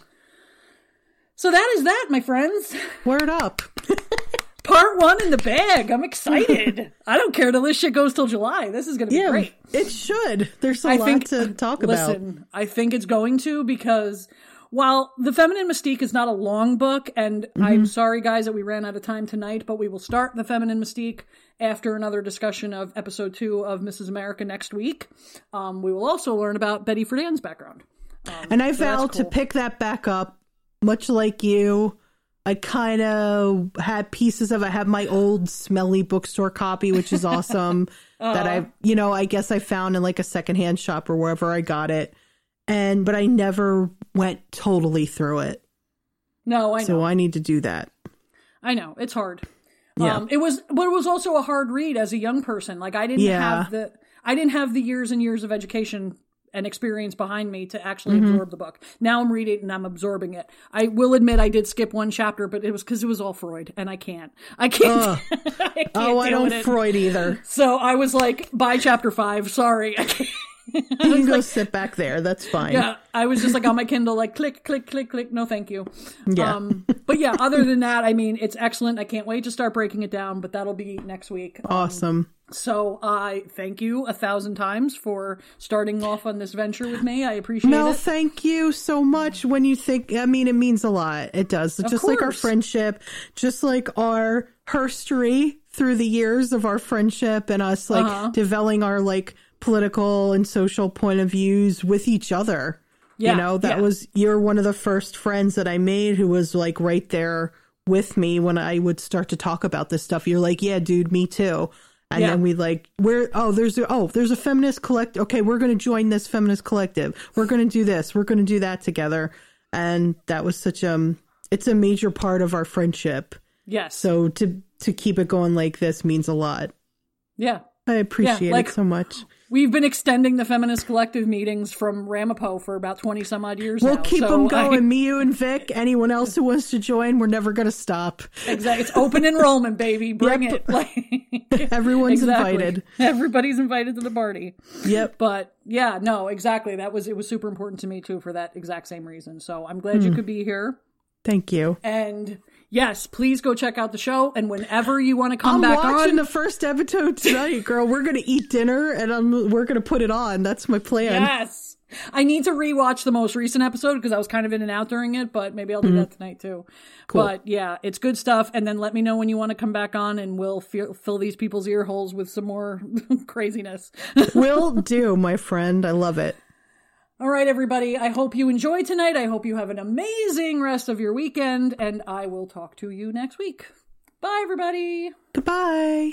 so that is that, my friends. Word up. Part one in the bag. I'm excited. I don't care till this shit goes till July. This is gonna be Yeah, great. it should. There's a I lot think- to talk about. Listen, I think it's going to because while The Feminine Mystique is not a long book, and I'm Mhm. sorry guys that we ran out of time tonight, but we will start The Feminine Mystique after another discussion of episode two of Mrs. America next week. Um, we will also learn about Betty Friedan's background. and I so that's vowed to pick that back up, much like you. I kind of had pieces of. I have my old smelly bookstore copy, which is awesome. that I, you know, I guess I found in like a secondhand shop or wherever I got it, and but I never went totally through it. No, I know. So I need to do that. I know it's hard. Yeah. Um, it was, but it was also a hard read as a young person. Like I didn't Yeah. have the, I didn't have the years and years of education and experience behind me to actually Mhm. absorb the book. Now I'm reading it and I'm absorbing it. I will admit I did skip one chapter, but it was because it was all Freud, and I can't. I can't. Ugh. I can't Oh, I don't. Freud either. So I was like, by chapter five. Sorry, I can't. You can go sit back there. That's fine. Yeah, I was just like on my Kindle, like click, click, click, click. No, thank you. Yeah. Um, but yeah, other than that, I mean, it's excellent. I can't wait to start breaking it down, but that'll be next week. Um, Awesome. So I thank you a thousand times for starting off on this venture with me. I appreciate Mel, it. Mel, thank you so much. When you think, I mean, it means a lot. It does. Of just like our friendship, just like our history through the years of our friendship and us like Uh-huh. developing our like political and social point of views with each other. Yeah, you know, that yeah. was, you're one of the first friends that I made who was like right there with me when I would start to talk about this stuff. You're like, yeah, dude, me too. And Yeah. then we like, we're, oh, there's, a, oh, there's a feminist collect. Okay, we're going to join this feminist collective. We're going to do this. We're going to do that together. And that was such, um, it's a major part of our friendship. Yes. So to, to keep it going like this means a lot. Yeah. I appreciate like- it so much. We've been extending the feminist collective meetings from Ramapo for about 20 some odd years We'll now. keep so them I- going. Me, you, and Vic. Anyone else who wants to join, we're never going to stop. Exactly. It's open enrollment, baby. Bring Yep. it. Like, Everyone's Exactly. invited. Everybody's invited to the party. Yep. But yeah, no, exactly. That was it was super important to me too for that exact same reason. So I'm glad you Hmm. could be here. Thank you. And yes, please go check out the show. And whenever you want to come I'm back watching on, the first episode tonight, girl. We're gonna eat dinner and I'm, we're gonna put it on. That's my plan. yes. I need to rewatch the most recent episode because I was kind of in and out during it, but maybe I'll do Mhm. that tonight too. Cool. But yeah, it's good stuff. And then let me know when you want to come back on, and we'll fill, fill these people's ear holes with some more craziness. Will do, my friend. I love it. All right, everybody. I hope you enjoyed tonight. I hope you have an amazing rest of your weekend, and I will talk to you next week. Bye, everybody. Goodbye.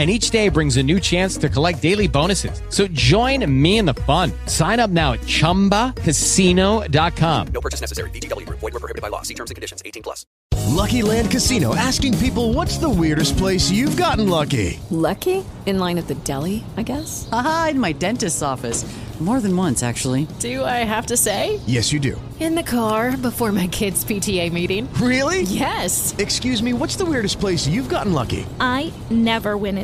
And each day brings a new chance to collect daily bonuses. So join me in the fun. Sign up now at chumbacasino.com. No purchase necessary. VGW Group. Void were prohibited by law. See terms and conditions. 18 plus. Lucky Land Casino asking people what's the weirdest place you've gotten lucky? Lucky? In line at the deli, I guess? Aha, in my dentist's office. More than once, actually. Do I have to say? Yes, you do. In the car before my kids' PTA meeting. Really? Yes. Excuse me, what's the weirdest place you've gotten lucky? I never win